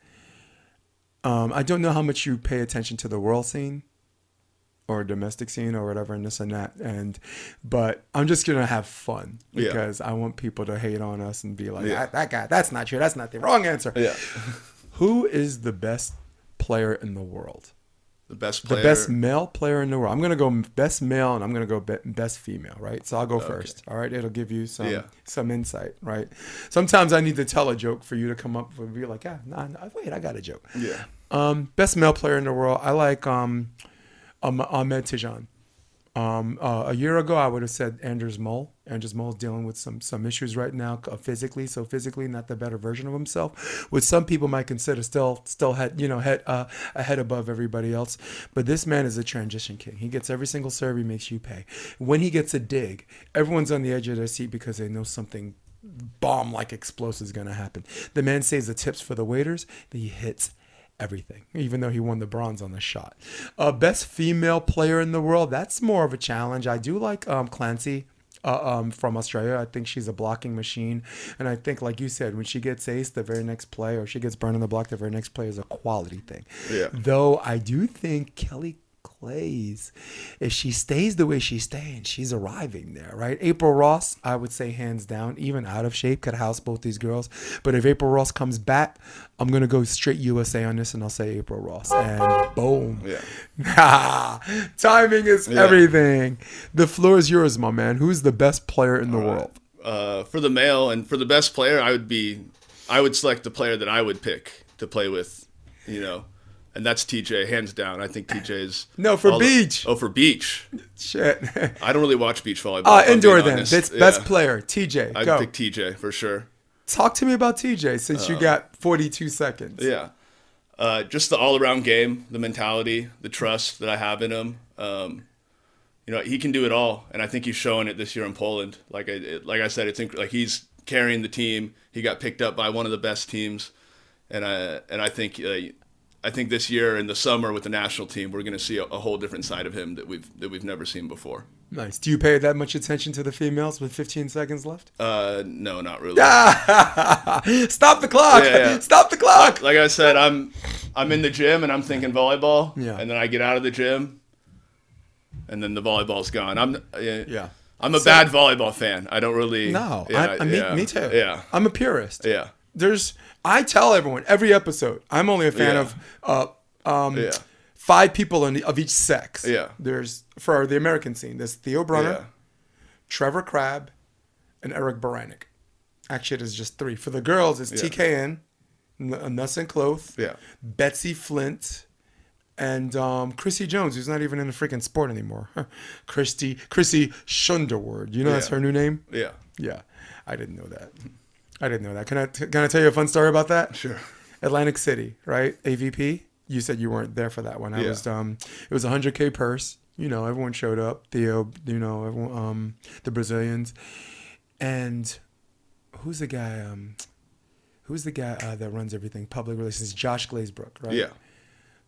Um, I don't know how much you pay attention to the world scene or domestic scene or whatever and this and that and but i'm just gonna have fun Yeah. because i want people to hate on us and be like Yeah. that, that guy that's not true that's not the wrong answer Yeah. who is the best player in the world The best player. the best male player in the world i'm gonna go best male and i'm gonna go be- best female right so i'll go first all right it'll give you some Yeah. some insight right sometimes i need to tell a joke for you to come up and be like ah nah, nah, wait i got a joke Yeah. um, best male player in the world. I like um, um, Ahmed Tijan. Um, uh, a year ago, I would have said Anders Mol. Anders Mol's dealing with some some issues right now uh, physically. So physically, not the better version of himself, which some people might consider still still head you know head uh, ahead above everybody else. But this man is a transition king. He gets every single serve. He makes you pay. When he gets a dig, everyone's on the edge of their seat because they know something bomb like explosive is going to happen. The man saves the tips for the waiters. He hits everything, even though he won the bronze on the shot. Uh, best female player in the world. That's more of a challenge. I do like um, Clancy. Uh, um, from Australia, I think she's a blocking machine, and I think, like you said, when she gets ace, the very next play, or she gets burned on the block, the very next play is a quality thing. Yeah. Though I do think Kelly Claes, if she stays the way she's staying, she's arriving there, right? April Ross, I would say hands down, even out of shape, could house both these girls. But if April Ross comes back, I'm gonna go straight USA on this, and I'll say April Ross, and boom. Yeah. Timing is Yeah. everything. The floor is yours, my man. Who's the best player in the world? Uh, for the male and for the best player, I would be, I would select the player that I would pick to play with, you know, and that's TJ, hands down. I think TJ is No, for all beach. oh, for beach. Shit. I don't really watch beach volleyball. Uh, indoor then. Best, Yeah. best player, TJ. I'd Go. pick TJ for sure. Talk to me about TJ since you got 42 seconds. Yeah. Uh, just the all around game, the mentality, the trust that I have in him. Um, you know, he can do it all, and I think he's showing it this year in Poland. Like I, it, like I said, it's inc- like he's carrying the team. He got picked up by one of the best teams, and I and I think uh, I think this year in the summer with the national team, we're going to see a, a whole different side of him that we've that we've never seen before. Nice. Do you pay that much attention to the females with 15 seconds left? Uh, no, not really. Stop the clock. Yeah, yeah. Stop the clock. like I said, I'm I'm in the gym and I'm thinking volleyball. Yeah. And then I get out of the gym, and then the volleyball's gone. I'm uh, Yeah. I'm a So- bad volleyball fan. I don't really. No, Yeah, I, I, me, me too. Yeah. I'm a purist. Yeah. There's, I tell everyone every episode, I'm only a fan Yeah. of uh, um, Yeah. five people in, of each sex. Yeah. There's, for the American scene, there's Theo Brunner, Yeah. Trevor Crabb, and Eric Baranik. Actually, there's just three. For the girls, it's. TKN, N- Nuss and Kloth, Yeah. Betsy Flint, and um, Chrissy Jones, who's not even in the freaking sport anymore. Christy Chrissy Shunderword. You know that's her new name? Yeah. Yeah, I didn't know that. I didn't know that. Can I can I tell you a fun story about that? Sure. Atlantic City, right? AVP, you said you weren't there for that one. I Yeah. was. Um, it was a hundred k purse. You know, everyone showed up. Theo, you know, everyone, um, the Brazilians, and who's the guy? Um, who's the guy uh, that runs everything? Public relations. Josh Glazebrook, right? Yeah.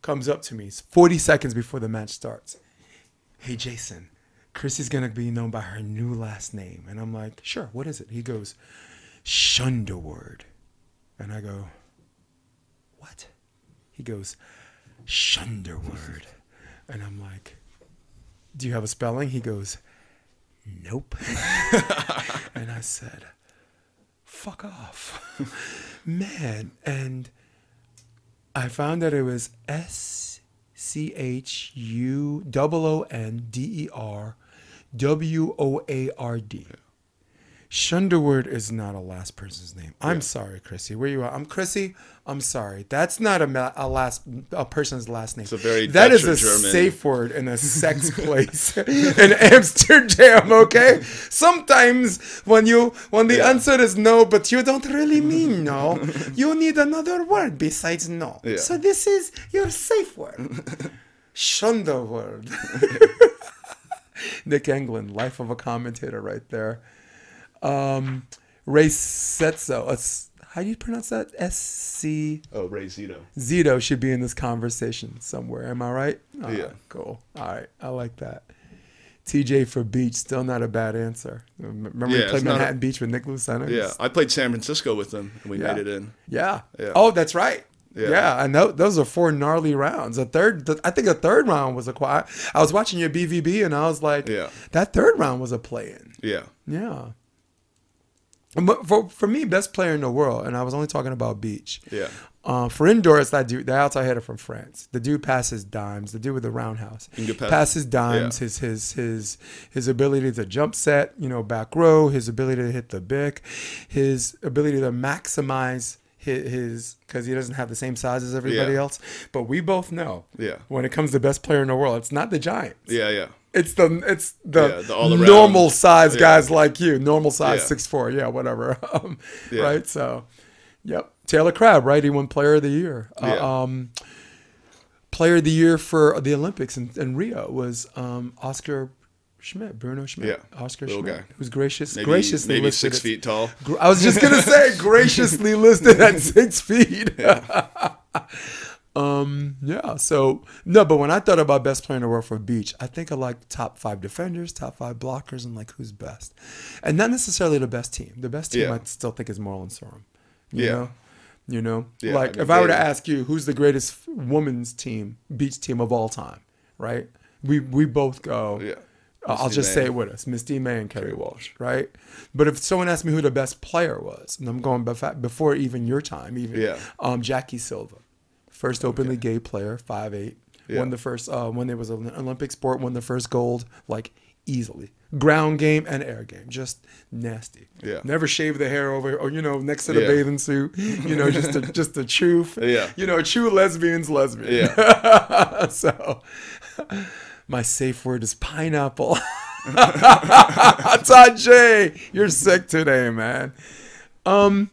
comes up to me 40 seconds before the match starts. Hey, Jason, Chrissy's going to be known by her new last name. And I'm like, sure, what is it? He goes, Shunderword. And I go, what? He goes, Shunderword. And I'm like, do you have a spelling? He goes, nope. and I said, fuck off. Man. And I found that it was S C H U O O N D E R W O A R D. Shunderword is not a last person's name. I'm sorry, Chrissy. Where you are? I'm Chrissy. I'm sorry. That's not a, a last a person's last name. It's a very that Dutch is a German. safe word in a sex place in Amsterdam. Okay. Sometimes when you when the Yeah. answer is no, but you don't really mean no, you need another word besides no. Yeah. So this is your safe word. Shunderword. Nick Englund, life of a commentator, right there. Um, Ray Setzo. How do you pronounce that? S C Oh, Ray Zito. Zito should be in this conversation somewhere. Am I right? Oh, Yeah. Cool. All right. I like that. TJ for Beach, still not a bad answer. Remember Yeah, you played not a- Manhattan Beach with Nick Lucena? Yeah, I played San Francisco with them, and we Yeah. made it in. Yeah. Yeah. Oh, that's right. Yeah. Yeah, and tho- those are four gnarly rounds. A third, th- I think a third round was a quiet. I was watching your BVB and I was like, Yeah. that third round was a play-in. Yeah, Yeah. But for for me, best player in the world, and I was only talking about beach. yeah, Uh, for indoor, it's that dude, the outside hitter from France. The dude passes dimes. The dude with the roundhouse pass- passes dimes. yeah. His his his his ability to jump set, you know, back row. His ability to hit the bic. His ability to maximize his because he doesn't have the same size as everybody Yeah. else. But we both know, Yeah. when it comes to best player in the world, it's not the Giants. yeah, yeah. It's the it's the, Yeah, the normal size Yeah. guys like you, normal size Yeah. six four, yeah, whatever, um, Yeah. right? So, yep, Taylor Crabb, right? He won Player of the Year. Uh, Yeah. um, player of the Year for the Olympics in, in Rio was um, Oscar Schmidt, Bruno Schmidt, Yeah, Oscar little Schmidt, guy. who's gracious, Maybe, graciously maybe listed six at- feet tall. I was just gonna say graciously listed at six feet. um, yeah. So no, but when I thought about best player in the world for beach, I think of like top five defenders, top five blockers, and like who's best, and not necessarily the best team. The best team Yeah. I still think is Mol and Sorum. You Yeah. know? You know, Yeah, like I mean, if I were to ask you who's the greatest women's team, beach team of all time, right? We we both go. Yeah. Uh, I'll just say it with us, Misty May and Kerri Walsh, right? But if someone asked me who the best player was, and I'm going bef- before even your time, even Yeah. um, Jackie Silva, first openly gay player, five eight, Yeah. won the first uh, when there was an Olympic sport, won the first gold like easily. Ground game and air game, just nasty. Yeah. Never shave the hair over, or you know, next to the Yeah. bathing suit. You know, just a, just a true, Yeah. you know, true lesbian's lesbian. Yeah. so my safe word is pineapple. J, you're sick today, man. Um,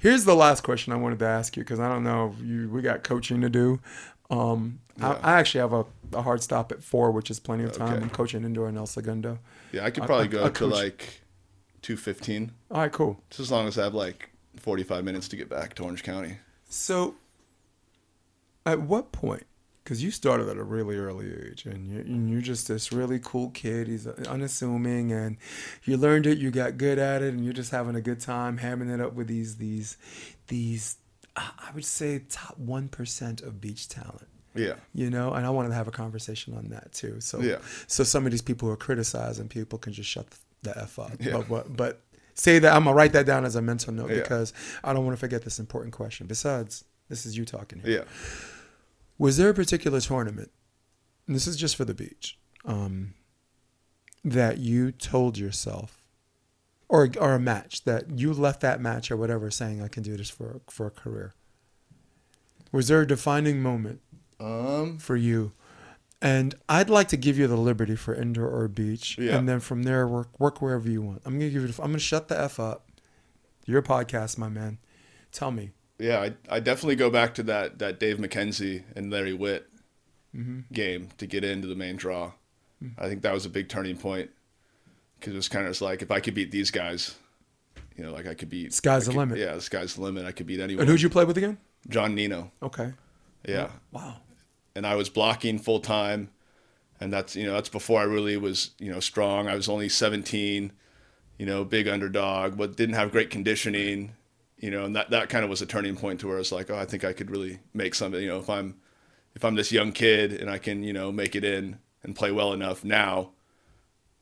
here's the last question I wanted to ask you because I don't know if you we got coaching to do. Um, Yeah. I, I actually have a, a hard stop at four, which is plenty of time. Okay. I'm coaching indoor in El Segundo. Yeah, I could probably I- go I to coach- like two fifteen, All right, cool. just as long as I have like forty five minutes to get back to Orange County. So, at what point? Because you started at a really early age, and you're, and you're just this really cool kid. He's uh, unassuming, and you learned it. You got good at it, and you're just having a good time, hamming it up with these these these. I would say top one percent of beach talent. Yeah, You know, and I wanted to have a conversation on that too. So, Yeah. so some of these people who are criticizing people can just shut the f up. Yeah. But, but but say that I'm gonna write that down as a mental note Yeah. because I don't want to forget this important question. Besides, this is you talking here. yeah. Was there a particular tournament, and this is just for the beach, um, that you told yourself, or or a match that you left that match or whatever saying I can do this for for a career? Was there a defining moment Um, for you? And I'd like to give you the liberty for indoor or beach, Yeah. and then from there work work wherever you want. I'm gonna give you. I'm gonna shut the f up. Your podcast, my man. Tell me, yeah, I I definitely go back to that that Dave McKenzie and Larry Witt mm-hmm. game to get into the main draw. Mm. I think that was a big turning point because it was kind of like if I could beat these guys, you know, like I could beat. Sky's I the limit. Yeah, the sky's the limit. I could beat anyone. And who'd you play with again? John Nino. Okay. Yeah. Wow. and I was blocking full time, and that's you know that's before I really was you know strong. I was only 17, you know, big underdog, but didn't have great conditioning, you know, and that that kind of was a turning point to where I was like, oh, I think I could really make something. You know, if I'm if I'm this young kid and I can you know make it in and play well enough now,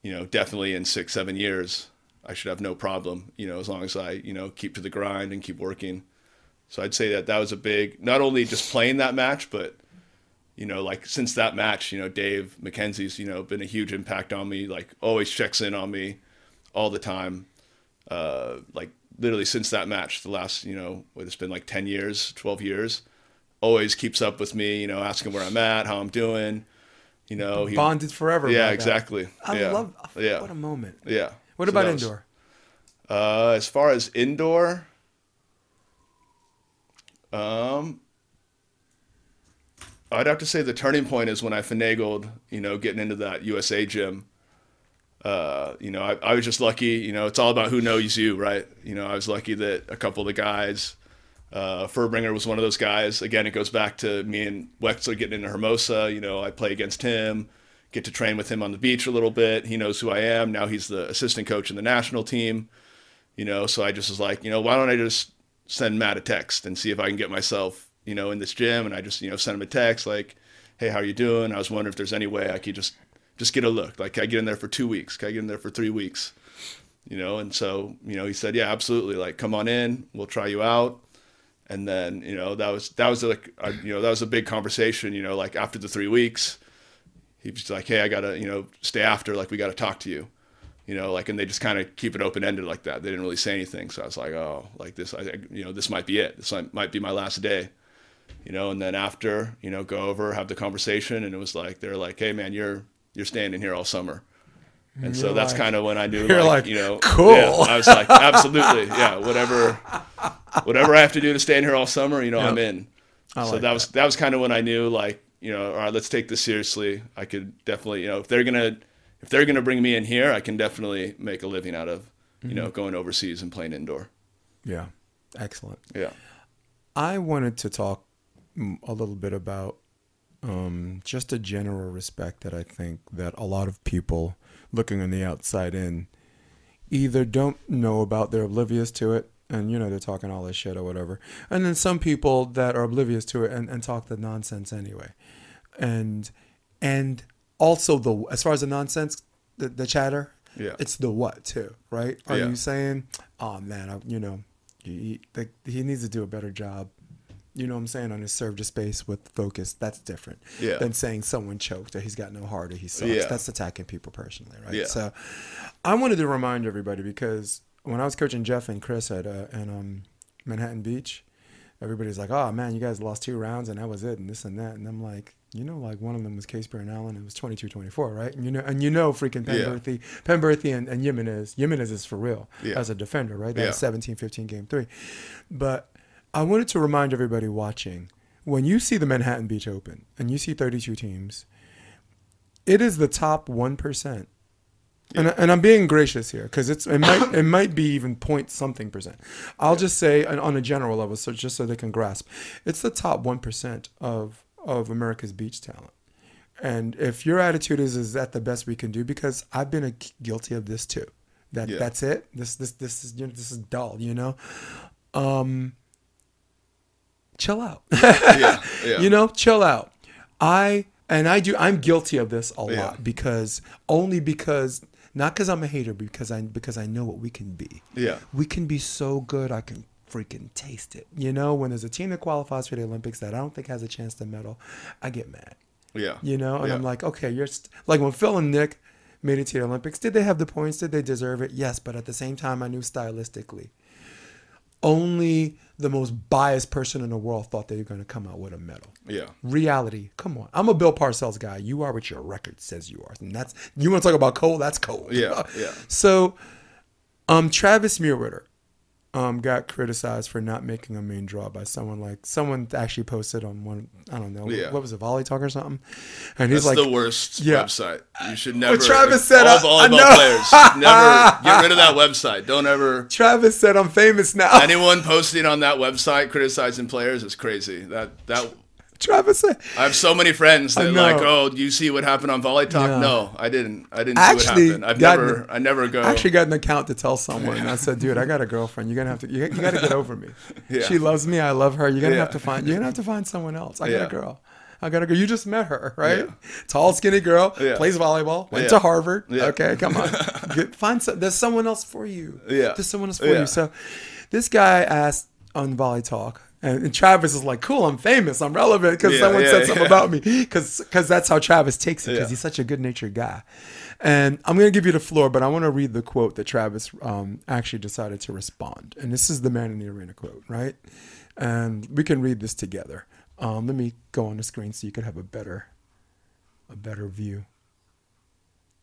you know, definitely in six seven years. I should have no problem, you know, as long as I, you know, keep to the grind and keep working. So I'd say that that was a big, not only just playing that match, but you know, like since that match, you know, Dave McKenzie's, you know, been a huge impact on me. Like always checks in on me all the time. Uh, like literally since that match, the last, you know, it's been like ten years, twelve years, always keeps up with me. You know, asking where I'm at, how I'm doing. You know, he, Bonded forever. yeah, exactly. I yeah. love. Yeah, What a moment. yeah. What So about was- indoor? uh, as far as indoor, um, I'd have to say the turning point is when I finagled, you know, getting into that USA gym. Uh, you know, I, I was just lucky. You know, it's all about who knows you, right? You know, I was lucky that a couple of the guys, uh, Fuerbringer was one of those guys. Again, it goes back to me and Wexler getting into Hermosa. You know, I play against him, get to train with him on the beach a little bit. He knows who I am. Now he's the assistant coach in the national team you know so i just was like you know why don't i just send matt a text and see if i can get myself you know in this gym and i just you know sent him a text like hey how are you doing i was wondering if there's any way i could just just get a look like can i get in there for two weeks can i get in there for three weeks you know and so you know he said yeah absolutely like come on in we'll try you out and then you know that was that was like a, you know that was a big conversation you know like after the three weeks he was like hey i gotta you know stay after like we gotta talk to you you know, like, and they just kind of keep it open ended like that. They didn't really say anything. So I was like, oh, like this, I, you know, this might be it. This might- might be my last day, you know. And then after, you know, go over, have the conversation, and it was like they're like, hey, man, you're you're standing here all summer. And so You're that's like- kind of when I knew, you're like, like, you know, cool. yeah, I was like, absolutely, yeah, whatever, whatever I have to do to stand here all summer, you know, I'm in. I so like that was that was kind of when I knew, like, you know, all right, let's take this seriously. I could definitely, you know, if they're gonna if they're gonna bring me in here, I can definitely make a living out of, you know, mm-hmm. going overseas and playing indoor. Yeah. Excellent. Yeah. I wanted to talk a little bit about um, just a general respect that I think that a lot of people looking on the outside in either don't know about, they're oblivious to it, and you know they're talking all this shit or whatever, and then some people that are oblivious to it and, and talk the nonsense anyway, and and also the as far as the nonsense, the, the chatter, Yeah. it's the what too, right? Are Yeah. you saying, oh man, I, you know, he, he, he needs to do a better job. You know what I'm saying? On his serve to space with focus, that's different Yeah. than saying someone choked or he's got no heart or he sucks. Yeah. That's attacking people personally, right? Yeah. So I wanted to remind everybody because when I was coaching Jeff and Chris at uh, in um, Manhattan Beach, everybody's like, "Oh man, you guys lost two rounds and that was it and this and that." And I'm like, you know, like one of them was Case Barron Allen. It was 22-24, right? And you know, and you know, freaking Yeah. Penberthy, Penberthy and, and Jimenez, Jimenez is for real Yeah. as a defender, right? That Yeah. was 17-15 game three. But I wanted to remind everybody watching when you see the Manhattan Beach Open and you see 32 teams, it is the top 1%. And, and I'm being gracious here because it's it might it might be even point something percent. I'll just say on on a general level, so just so they can grasp, it's the top one percent of of America's beach talent. And if your attitude is is that the best we can do, because I've been a, guilty of this too. That Yeah. that's it. This this this is you know, this is dull. You know, um, chill out. Yeah. Yeah. you know, chill out. I and I do. I'm guilty of this a Yeah. lot because only because not because I'm a hater, because I because I know what we can be. Yeah. We can be so good. I can freaking taste it. You know, when there's a team that qualifies for the Olympics that I don't think has a chance to medal, I get mad. Yeah. You know, and Yeah. I'm like, okay, you're st-. like when Phil and Nick made it to the Olympics. Did they have the points? Did they deserve it? Yes, but at the same time, I knew stylistically, only the most biased person in the world thought they were going to come out with a medal. Yeah. Reality, come on. I'm a Bill Parcells guy. You are what your record says you are, and that's you want to talk about cold. That's cold. Yeah, yeah. So, um, Travis Mewhirter, um, got criticized for not making a main draw by someone like someone actually posted on one. I don't know Yeah. what was it, Volley Talk or something, and he's That's like, the worst Yeah. website. You should never. Travis said, all I volleyball know. players never get rid of that website. Don't ever. Travis said I'm famous now. Anyone posting on that website criticizing players is crazy. That that Travis I have so many friends that like, oh, you see what happened on Volley Talk? Yeah. No, I didn't. I didn't Actually, see what happened. I've never. I never go. I actually got an account to tell someone. And I said, dude, I got a girlfriend. You're gonna have to. You, you got to get over me. Yeah. She loves me. I love her. You're gonna Yeah. have to find. You're gonna have to find someone else. I got a girl. I got a girl. You just met her, right? Yeah. Tall, skinny girl. Yeah. Plays volleyball. Went Yeah. to Harvard. Yeah. Okay, come on. Get, find some. There's someone else for you. Yeah. There's someone else for Yeah. you. So, this guy asked on Volley Talk. And, and Travis is like, cool, I'm famous, I'm relevant because Yeah, someone yeah, said something yeah. about me. Because that's how Travis takes it because he's such a good natured guy. And I'm going to give you the floor, but I want to read the quote that Travis um, actually decided to respond. And this is the man in the arena quote, right? And we can read this together. Um, let me go on the screen so you could have a better, a better view.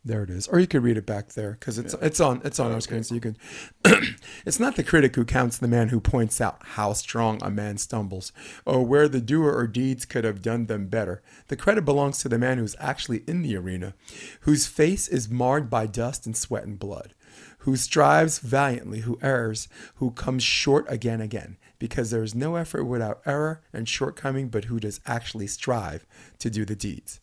There it is, or you could read it back there because it's it's on it's on our screen, so you can. it's not the critic who counts the man who points out how strong a man stumbles, or where the doer or deeds could have done them better. The credit belongs to the man who's actually in the arena, whose face is marred by dust and sweat and blood, who strives valiantly, who errs, who comes short again again, because there is no effort without error and shortcoming, but who does actually strive to do the deeds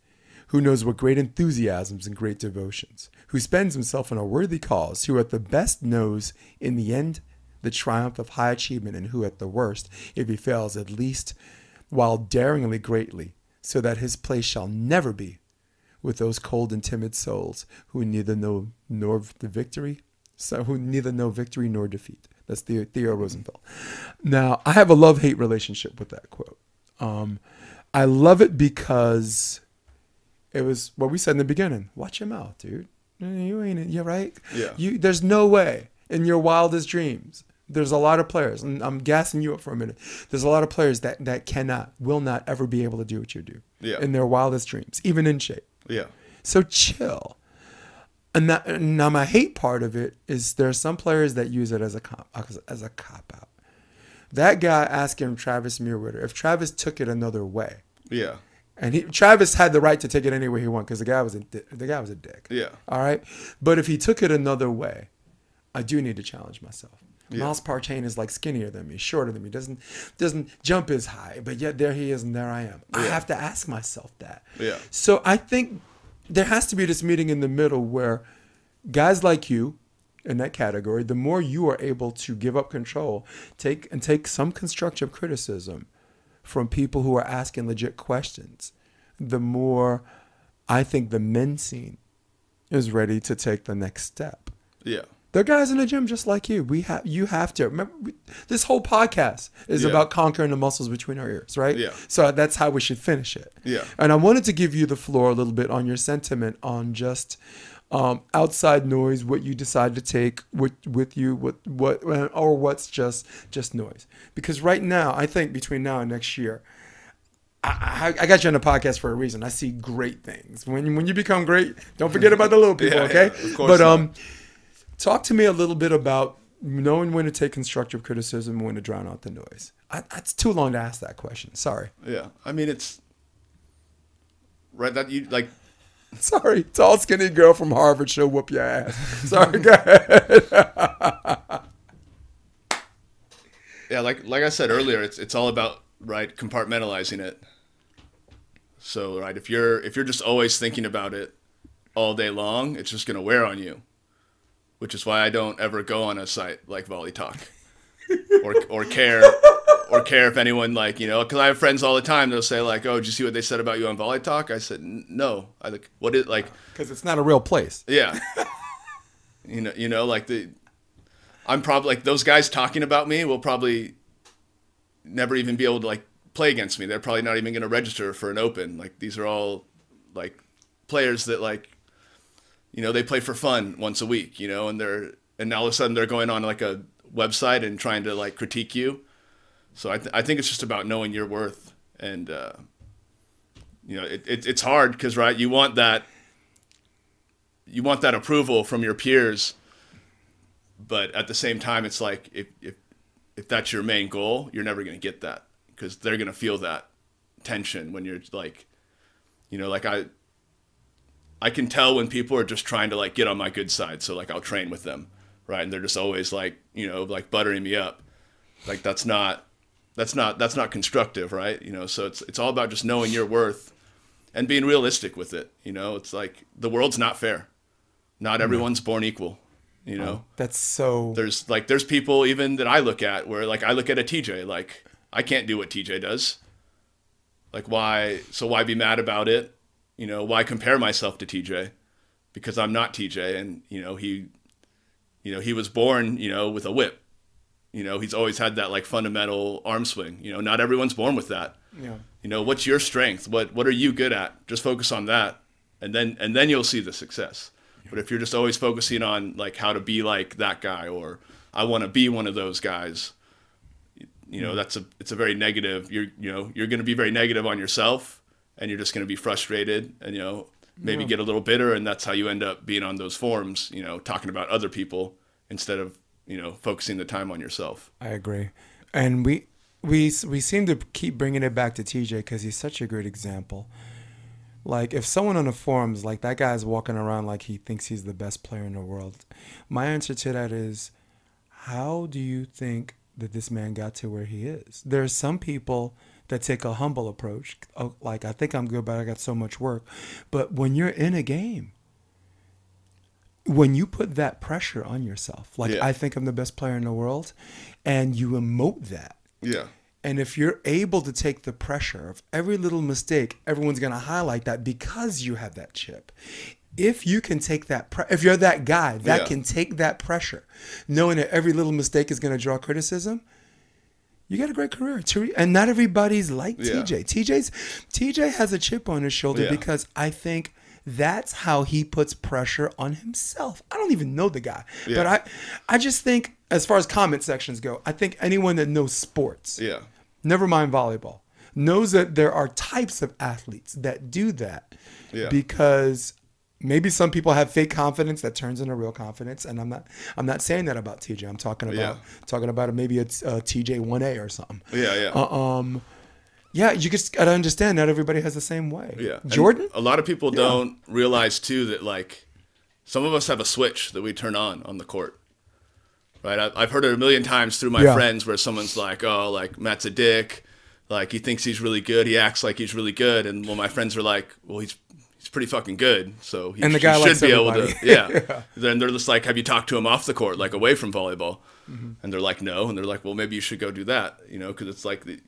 who knows what great enthusiasms and great devotions, who spends himself on a worthy cause, who at the best knows in the end the triumph of high achievement, and who at the worst, if he fails, at least while daringly greatly, so that his place shall never be with those cold and timid souls who neither know nor the victory, so who neither know victory nor defeat. That's Theo, Theo Roosevelt. Now, I have a love hate relationship with that quote. Um, I love it because it was what we said in the beginning. Watch your mouth, dude. You ain't. You're right. Yeah. You. There's no way in your wildest dreams. There's a lot of players, and I'm gassing you up for a minute. There's a lot of players that that cannot, will not ever be able to do what you do. Yeah. In their wildest dreams, even in shape. yeah. So chill. And that, now my hate part of it is there are some players that use it as a as, as a cop out. That guy asking Travis Mewhirter if Travis took it another way, Yeah. And he Travis had the right to take it any way he wanted because the guy was a the guy was a dick. Yeah. All right, but if he took it another way, I do need to challenge myself. Yeah. Miles Partain is like skinnier than me, shorter than me, doesn't doesn't jump as high, but yet there he is and there I am. I have to ask myself that. Yeah. So I think there has to be this meeting in the middle where guys like you in that category, the more you are able to give up control, take and take some constructive criticism from people who are asking legit questions, the more I think the men scene is ready to take the next step. Yeah. They're guys in the gym just like you. We have you have to remember we, this whole podcast is Yeah. about conquering the muscles between our ears, right? Yeah. So that's how we should finish it. Yeah. And I wanted to give you the floor a little bit on your sentiment on just um, outside noise, what you decide to take with with you, what what or what's just just noise. Because right now, I think between now and next year, I, I, got you on the podcast for a reason. I see great things. When when you become great, don't forget about the little people, Yeah, okay? yeah, of course but not. um, talk to me a little bit about knowing when to take constructive criticism and when to drown out the noise. I, it's too long to ask that question. Sorry, Yeah. I mean, it's right that you like. sorry. Tall, skinny girl from Harvard. She'll whoop your ass. Sorry, go ahead. Yeah, like like I said earlier, it's it's all about right compartmentalizing it. So right, if you're if you're just always thinking about it all day long, it's just gonna wear on you. Which is why I don't ever go on a site like Volley Talk, or or care or care if anyone like you know because I have friends all the time they'll say like oh did you see what they said about you on Volley Talk? I said no. I like what is like Because it's not a real place. yeah. you know, you know, like the, I'm probably like those guys talking about me will probably never even be able to like play against me. They're probably not even going to register for an open. Like these are all like players that like, you know, they play for fun once a week, you know, and they're and now all of a sudden they're going on like a website and trying to like critique you. So I, th- I think it's just about knowing your worth and, uh, you know, it, it, it's hard because, right, you want that you want that approval from your peers but at the same time it's like if, if if that's your main goal, you're never going to get that because they're going to feel that tension when you're like, you know, like I, I can tell when people are just trying to like get on my good side. So like I'll train with them, right? And they're just always like, you know, like buttering me up. Like that's not, that's not, that's not constructive, right? You know, so it's it's all about just knowing your worth and being realistic with it. You know, it's like the world's not fair. Not hmm. everyone's born equal. You know, That's so. there's like there's people even that I look at where like I look at a TJ like I can't do what TJ does. Like why so why be mad about it? You know, why compare myself to TJ? Because I'm not TJ and you know, he you know, he was born, you know, with a whip. You know, he's always had that like fundamental arm swing. You know, not everyone's born with that. Yeah. You know, what's your strength? What what are you good at? Just focus on that and then and then you'll see the success. But if you're just always focusing on like how to be like that guy or I want to be one of those guys, you know, mm-hmm. that's a it's a very negative. You're you know you're going to be very negative on yourself, and you're just going to be frustrated, and you know maybe get a little bitter, and that's how you end up being on those forums. You know, talking about other people instead of you know focusing the time on yourself. I agree, and we we we seem to keep bringing it back to TJ because he's such a great example. Like if someone on the forums like that guy's walking around like he thinks he's the best player in the world, my answer to that is, how do you think that this man got to where he is? There are some people that take a humble approach, oh, like I think I'm good, but I got so much work. But when you're in a game, when you put that pressure on yourself, like Yeah. I think I'm the best player in the world, and you emote that, Yeah. and if you're able to take the pressure of every little mistake, everyone's going to highlight that because you have that chip. If you can take that, pre- if you're that guy that Yeah. can take that pressure, knowing that every little mistake is going to draw criticism, you got a great career. And not everybody's like Yeah. TJ. TJ's TJ has a chip on his shoulder because I think that's how he puts pressure on himself. I don't even know the guy, but I, I just think as far as comment sections go, I think anyone that knows sports, Yeah. never mind volleyball, knows that there are types of athletes that do that Yeah. because maybe some people have fake confidence that turns into real confidence and I'm not I'm not saying that about TJ I'm talking about Yeah. talking about maybe it's uh, TJ 1A or something Yeah. Yeah. uh, um yeah you just gotta understand not everybody has the same way Yeah. And Jordan a lot of people don't realize too that like some of us have a switch that we turn on on the court. Right? I- I've heard it a million times through my Yeah. friends where someone's like, "Oh, like Matt's a dick. Like he thinks he's really good. He acts like he's really good." And well, my friends are like, "Well, he's he's pretty fucking good, so he, And the he guy should be able everybody." to." Yeah. Then they're just like, "Have you talked to him off the court, like away from volleyball?" Mm-hmm. And they're like, "No." And they're like, "Well, maybe you should go do that." You know, because it's like the,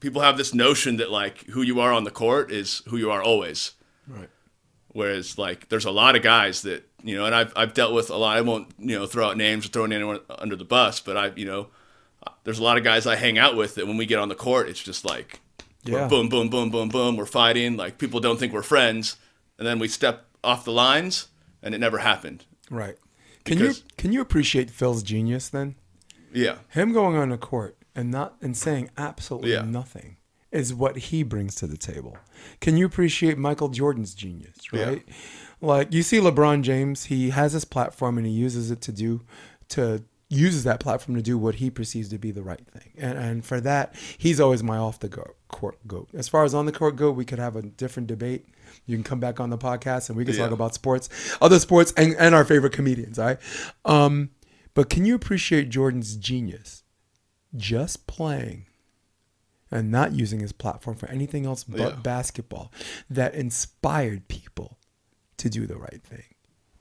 people have this notion that like who you are on the court is who you are always. right Whereas like there's a lot of guys that you know, and I've I've dealt with a lot. I won't you know throw out names or throw anyone under the bus, but I you know, there's a lot of guys I hang out with that when we get on the court, it's just like we're Yeah. boom boom boom boom boom. We're fighting. Like people don't think we're friends, and then we step off the lines, and it never happened. right can Because- you can you appreciate Phil's genius then Yeah, him going on the court and not and saying absolutely Yeah. nothing is what he brings to the table. Can you appreciate Michael Jordan's genius, Yeah. right? Like you see LeBron James, he has his platform and he uses it to do to uses that platform to do what he perceives to be the right thing. And and for that, he's always my off the go- court goat. As far as on the court go, we could have a different debate. You can come back on the podcast and we can talk about sports, other sports and, and our favorite comedians, all right? Um, but can you appreciate Jordan's genius? Just playing and not using his platform for anything else but Yeah. basketball that inspired people to do the right thing.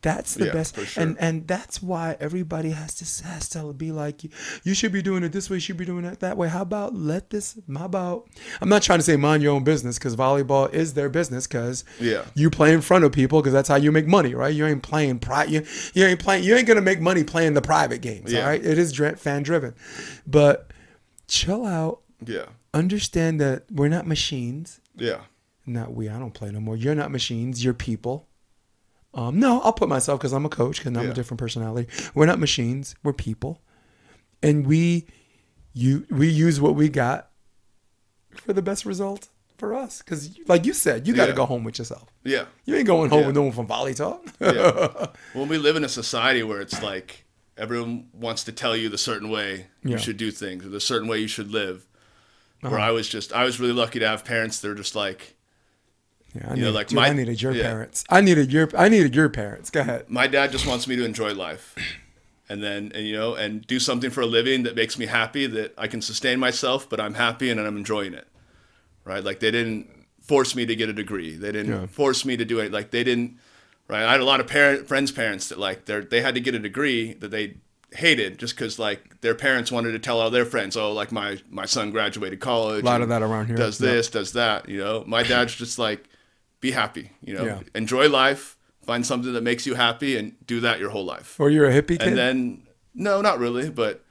That's the Yeah, best, sure. and and that's why everybody has to has to be like, you should be doing it this way, you should be doing it that way. How about let this? How about? I'm not trying to say mind your own business because volleyball is their business because Yeah. you play in front of people because that's how you make money, right? You ain't playing pri- you, you ain't playing you ain't gonna make money playing the private games, Yeah. all right? It is fan driven, but chill out. yeah, Understand that we're not machines. yeah, Not we. I don't play no more. You're not machines. You're people. Um, no, I'll put myself because I'm a coach because I'm Yeah. a different personality. We're not machines. We're people, and we you we use what we got for the best result for us. Because, like you said, you got to Yeah. go home with yourself. yeah. You ain't going home Yeah. with no one from Volley Talk. yeah. When we live in a society where it's like everyone wants to tell you the certain way you should do things or the certain way you should live. Where Uh-huh. I was just, I was really lucky to have parents that are just like, Yeah, I You know, needed, like dude, my- I needed your yeah. parents. I needed your I needed your parents. Go ahead. my dad just wants me to enjoy life and then and you know and do something for a living that makes me happy that i can sustain myself but i'm happy and i'm enjoying it right like they didn't force me to get a degree they didn't Yeah. force me to do it like they didn't right i had a lot of parent friends parents that like they they had to get a degree that they hated just because like their parents wanted to tell all their friends oh like my my son graduated college A lot of that around here. does this does that you know my dad's just like be happy you know Yeah. enjoy life find something that makes you happy and do that your whole life Or you're a hippie kid. and then no not really but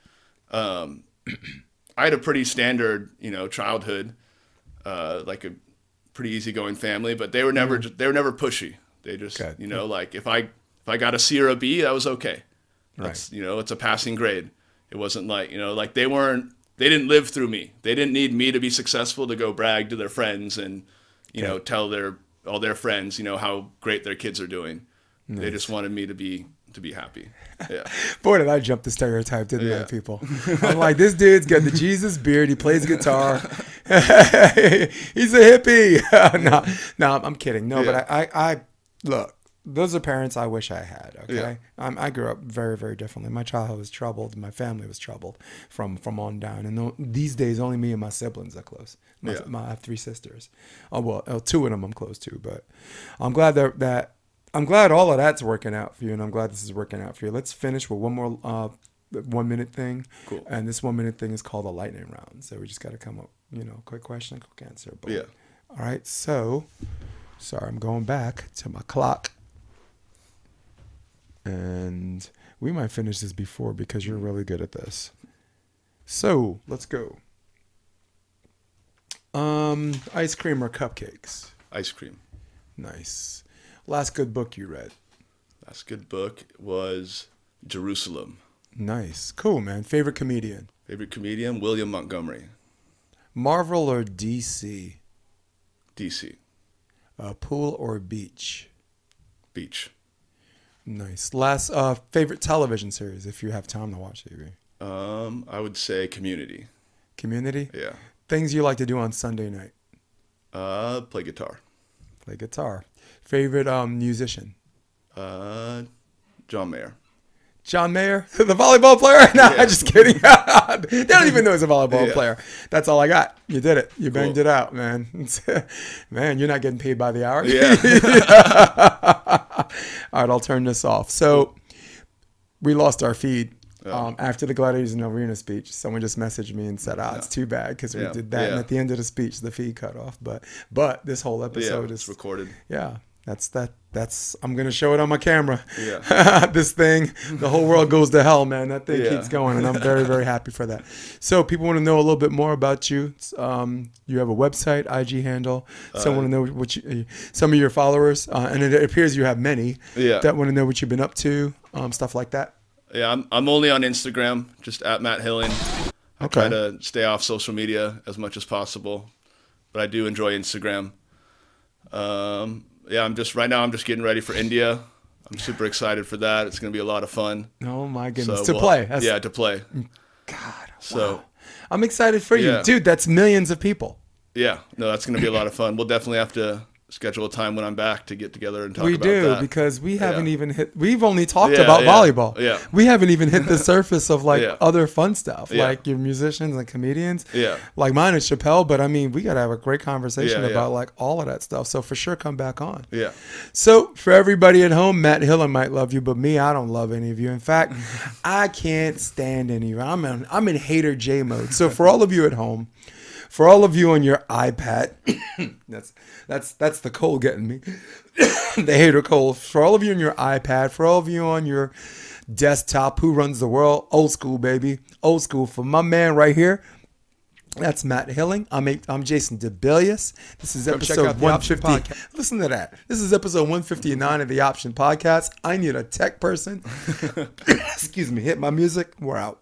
um, i had a pretty standard you know childhood uh, like a pretty easygoing family but they were never they were never pushy they just Mm. Okay. you know like if i if i got a c or a b that was okay that's you know it's a passing grade it wasn't like you know like they weren't they didn't live through me they didn't need me to be successful to go brag to their friends and you know tell their all their friends you know how great their kids are doing they just wanted me to be to be happy yeah Boy, did I jump the stereotype, didn't I, people? I'm like, this dude's got the Jesus beard. He plays guitar. He's a hippie. no, no, I'm kidding. No, Yeah. but I, I, I, look, those are parents I wish I had. Okay, Yeah. um, I grew up very, very differently. My childhood was troubled. My family was troubled from from on down. And no, these days, only me and my siblings are close. My, Yeah. my I have three sisters. Oh well, uh, two of them I'm close to. But I'm glad that that I'm glad all of that's working out for you, and I'm glad this is working out for you. Let's finish with one more uh, one minute thing. Cool. And this one minute thing is called a lightning round. So we just got to come up, you know, quick question, quick answer. Boom. Yeah. All right. So, sorry, I'm going back to my clock. And we might finish this before because you're really good at this. So let's go. Um, ice cream or cupcakes? ice cream Nice. Last good book you read? last good book was jerusalem Nice. Cool, man. Favorite comedian? favorite comedian william montgomery Marvel or DC? dc Uh, pool or beach? beach Nice. Last uh, favorite television series if you have time to watch TV. um i would say community Community. yeah Things you like to do on Sunday night. uh play guitar Play guitar. Favorite um, musician. uh john mayer John Mayer, the volleyball player. No, Yeah. just kidding. they don't even know he's a volleyball Yeah. player. That's all I got. You did it. You banged Cool. it out, man. man, you're not getting paid by the hour. yeah All right, I'll turn this off. So we lost our feed Oh. um, after the Gladiators in Arena speech. Someone just messaged me and said, "Ah, it's too bad because we Yeah. did that." And at the end of the speech, the feed cut off. But but this whole episode it's is recorded yeah. That's that. That's I'm gonna show it on my camera. Yeah. this thing, the whole world goes to hell, man. That thing Yeah. keeps going, and I'm very very happy for that. So people want to know a little bit more about you. Um, you have a website, IG handle. Some want to know what you, some of your followers, uh, and it appears you have many Yeah. that want to know what you've been up to, um, stuff like that. Yeah, I'm, I'm only on Instagram, just at Matt Hilling. I Okay. try to stay off social media as much as possible, but I do enjoy Instagram. Um, yeah, I'm just right now. I'm just getting ready for India. I'm super excited for that. It's going to be a lot of fun. Oh my goodness, So to we'll- play. That's, yeah, to play. God. So wow. I'm excited for you, dude. That's millions of people. yeah, no, that's going to be a lot of fun. We'll definitely have to schedule a time when I'm back to get together and talk we about do that. because we haven't Yeah. even hit we've only talked Yeah, about yeah, volleyball. yeah. we haven't even hit the surface of like other fun stuff like your musicians and comedians. Yeah. like mine is chappelle but i mean we gotta have a great conversation about like all of that stuff so for sure come back on. Yeah, so for everybody at home matt hilling might love you but me i don't love any of you. In fact i can't stand any of you. I'm in i'm in hater j mode. So for all of you at home for all of you on your iPad, that's that's that's the cold getting me. the hater cold. For all of you on your iPad, for all of you on your desktop, who runs the world? Old school, baby. Old school. For my man right here, that's Matt Hilling. I'm i I'm Jason DeBillius. This is Come episode the Option 150. Listen to that. This is episode 159 of the Option Podcast. I need a tech person. Excuse me. Hit my music. We're out.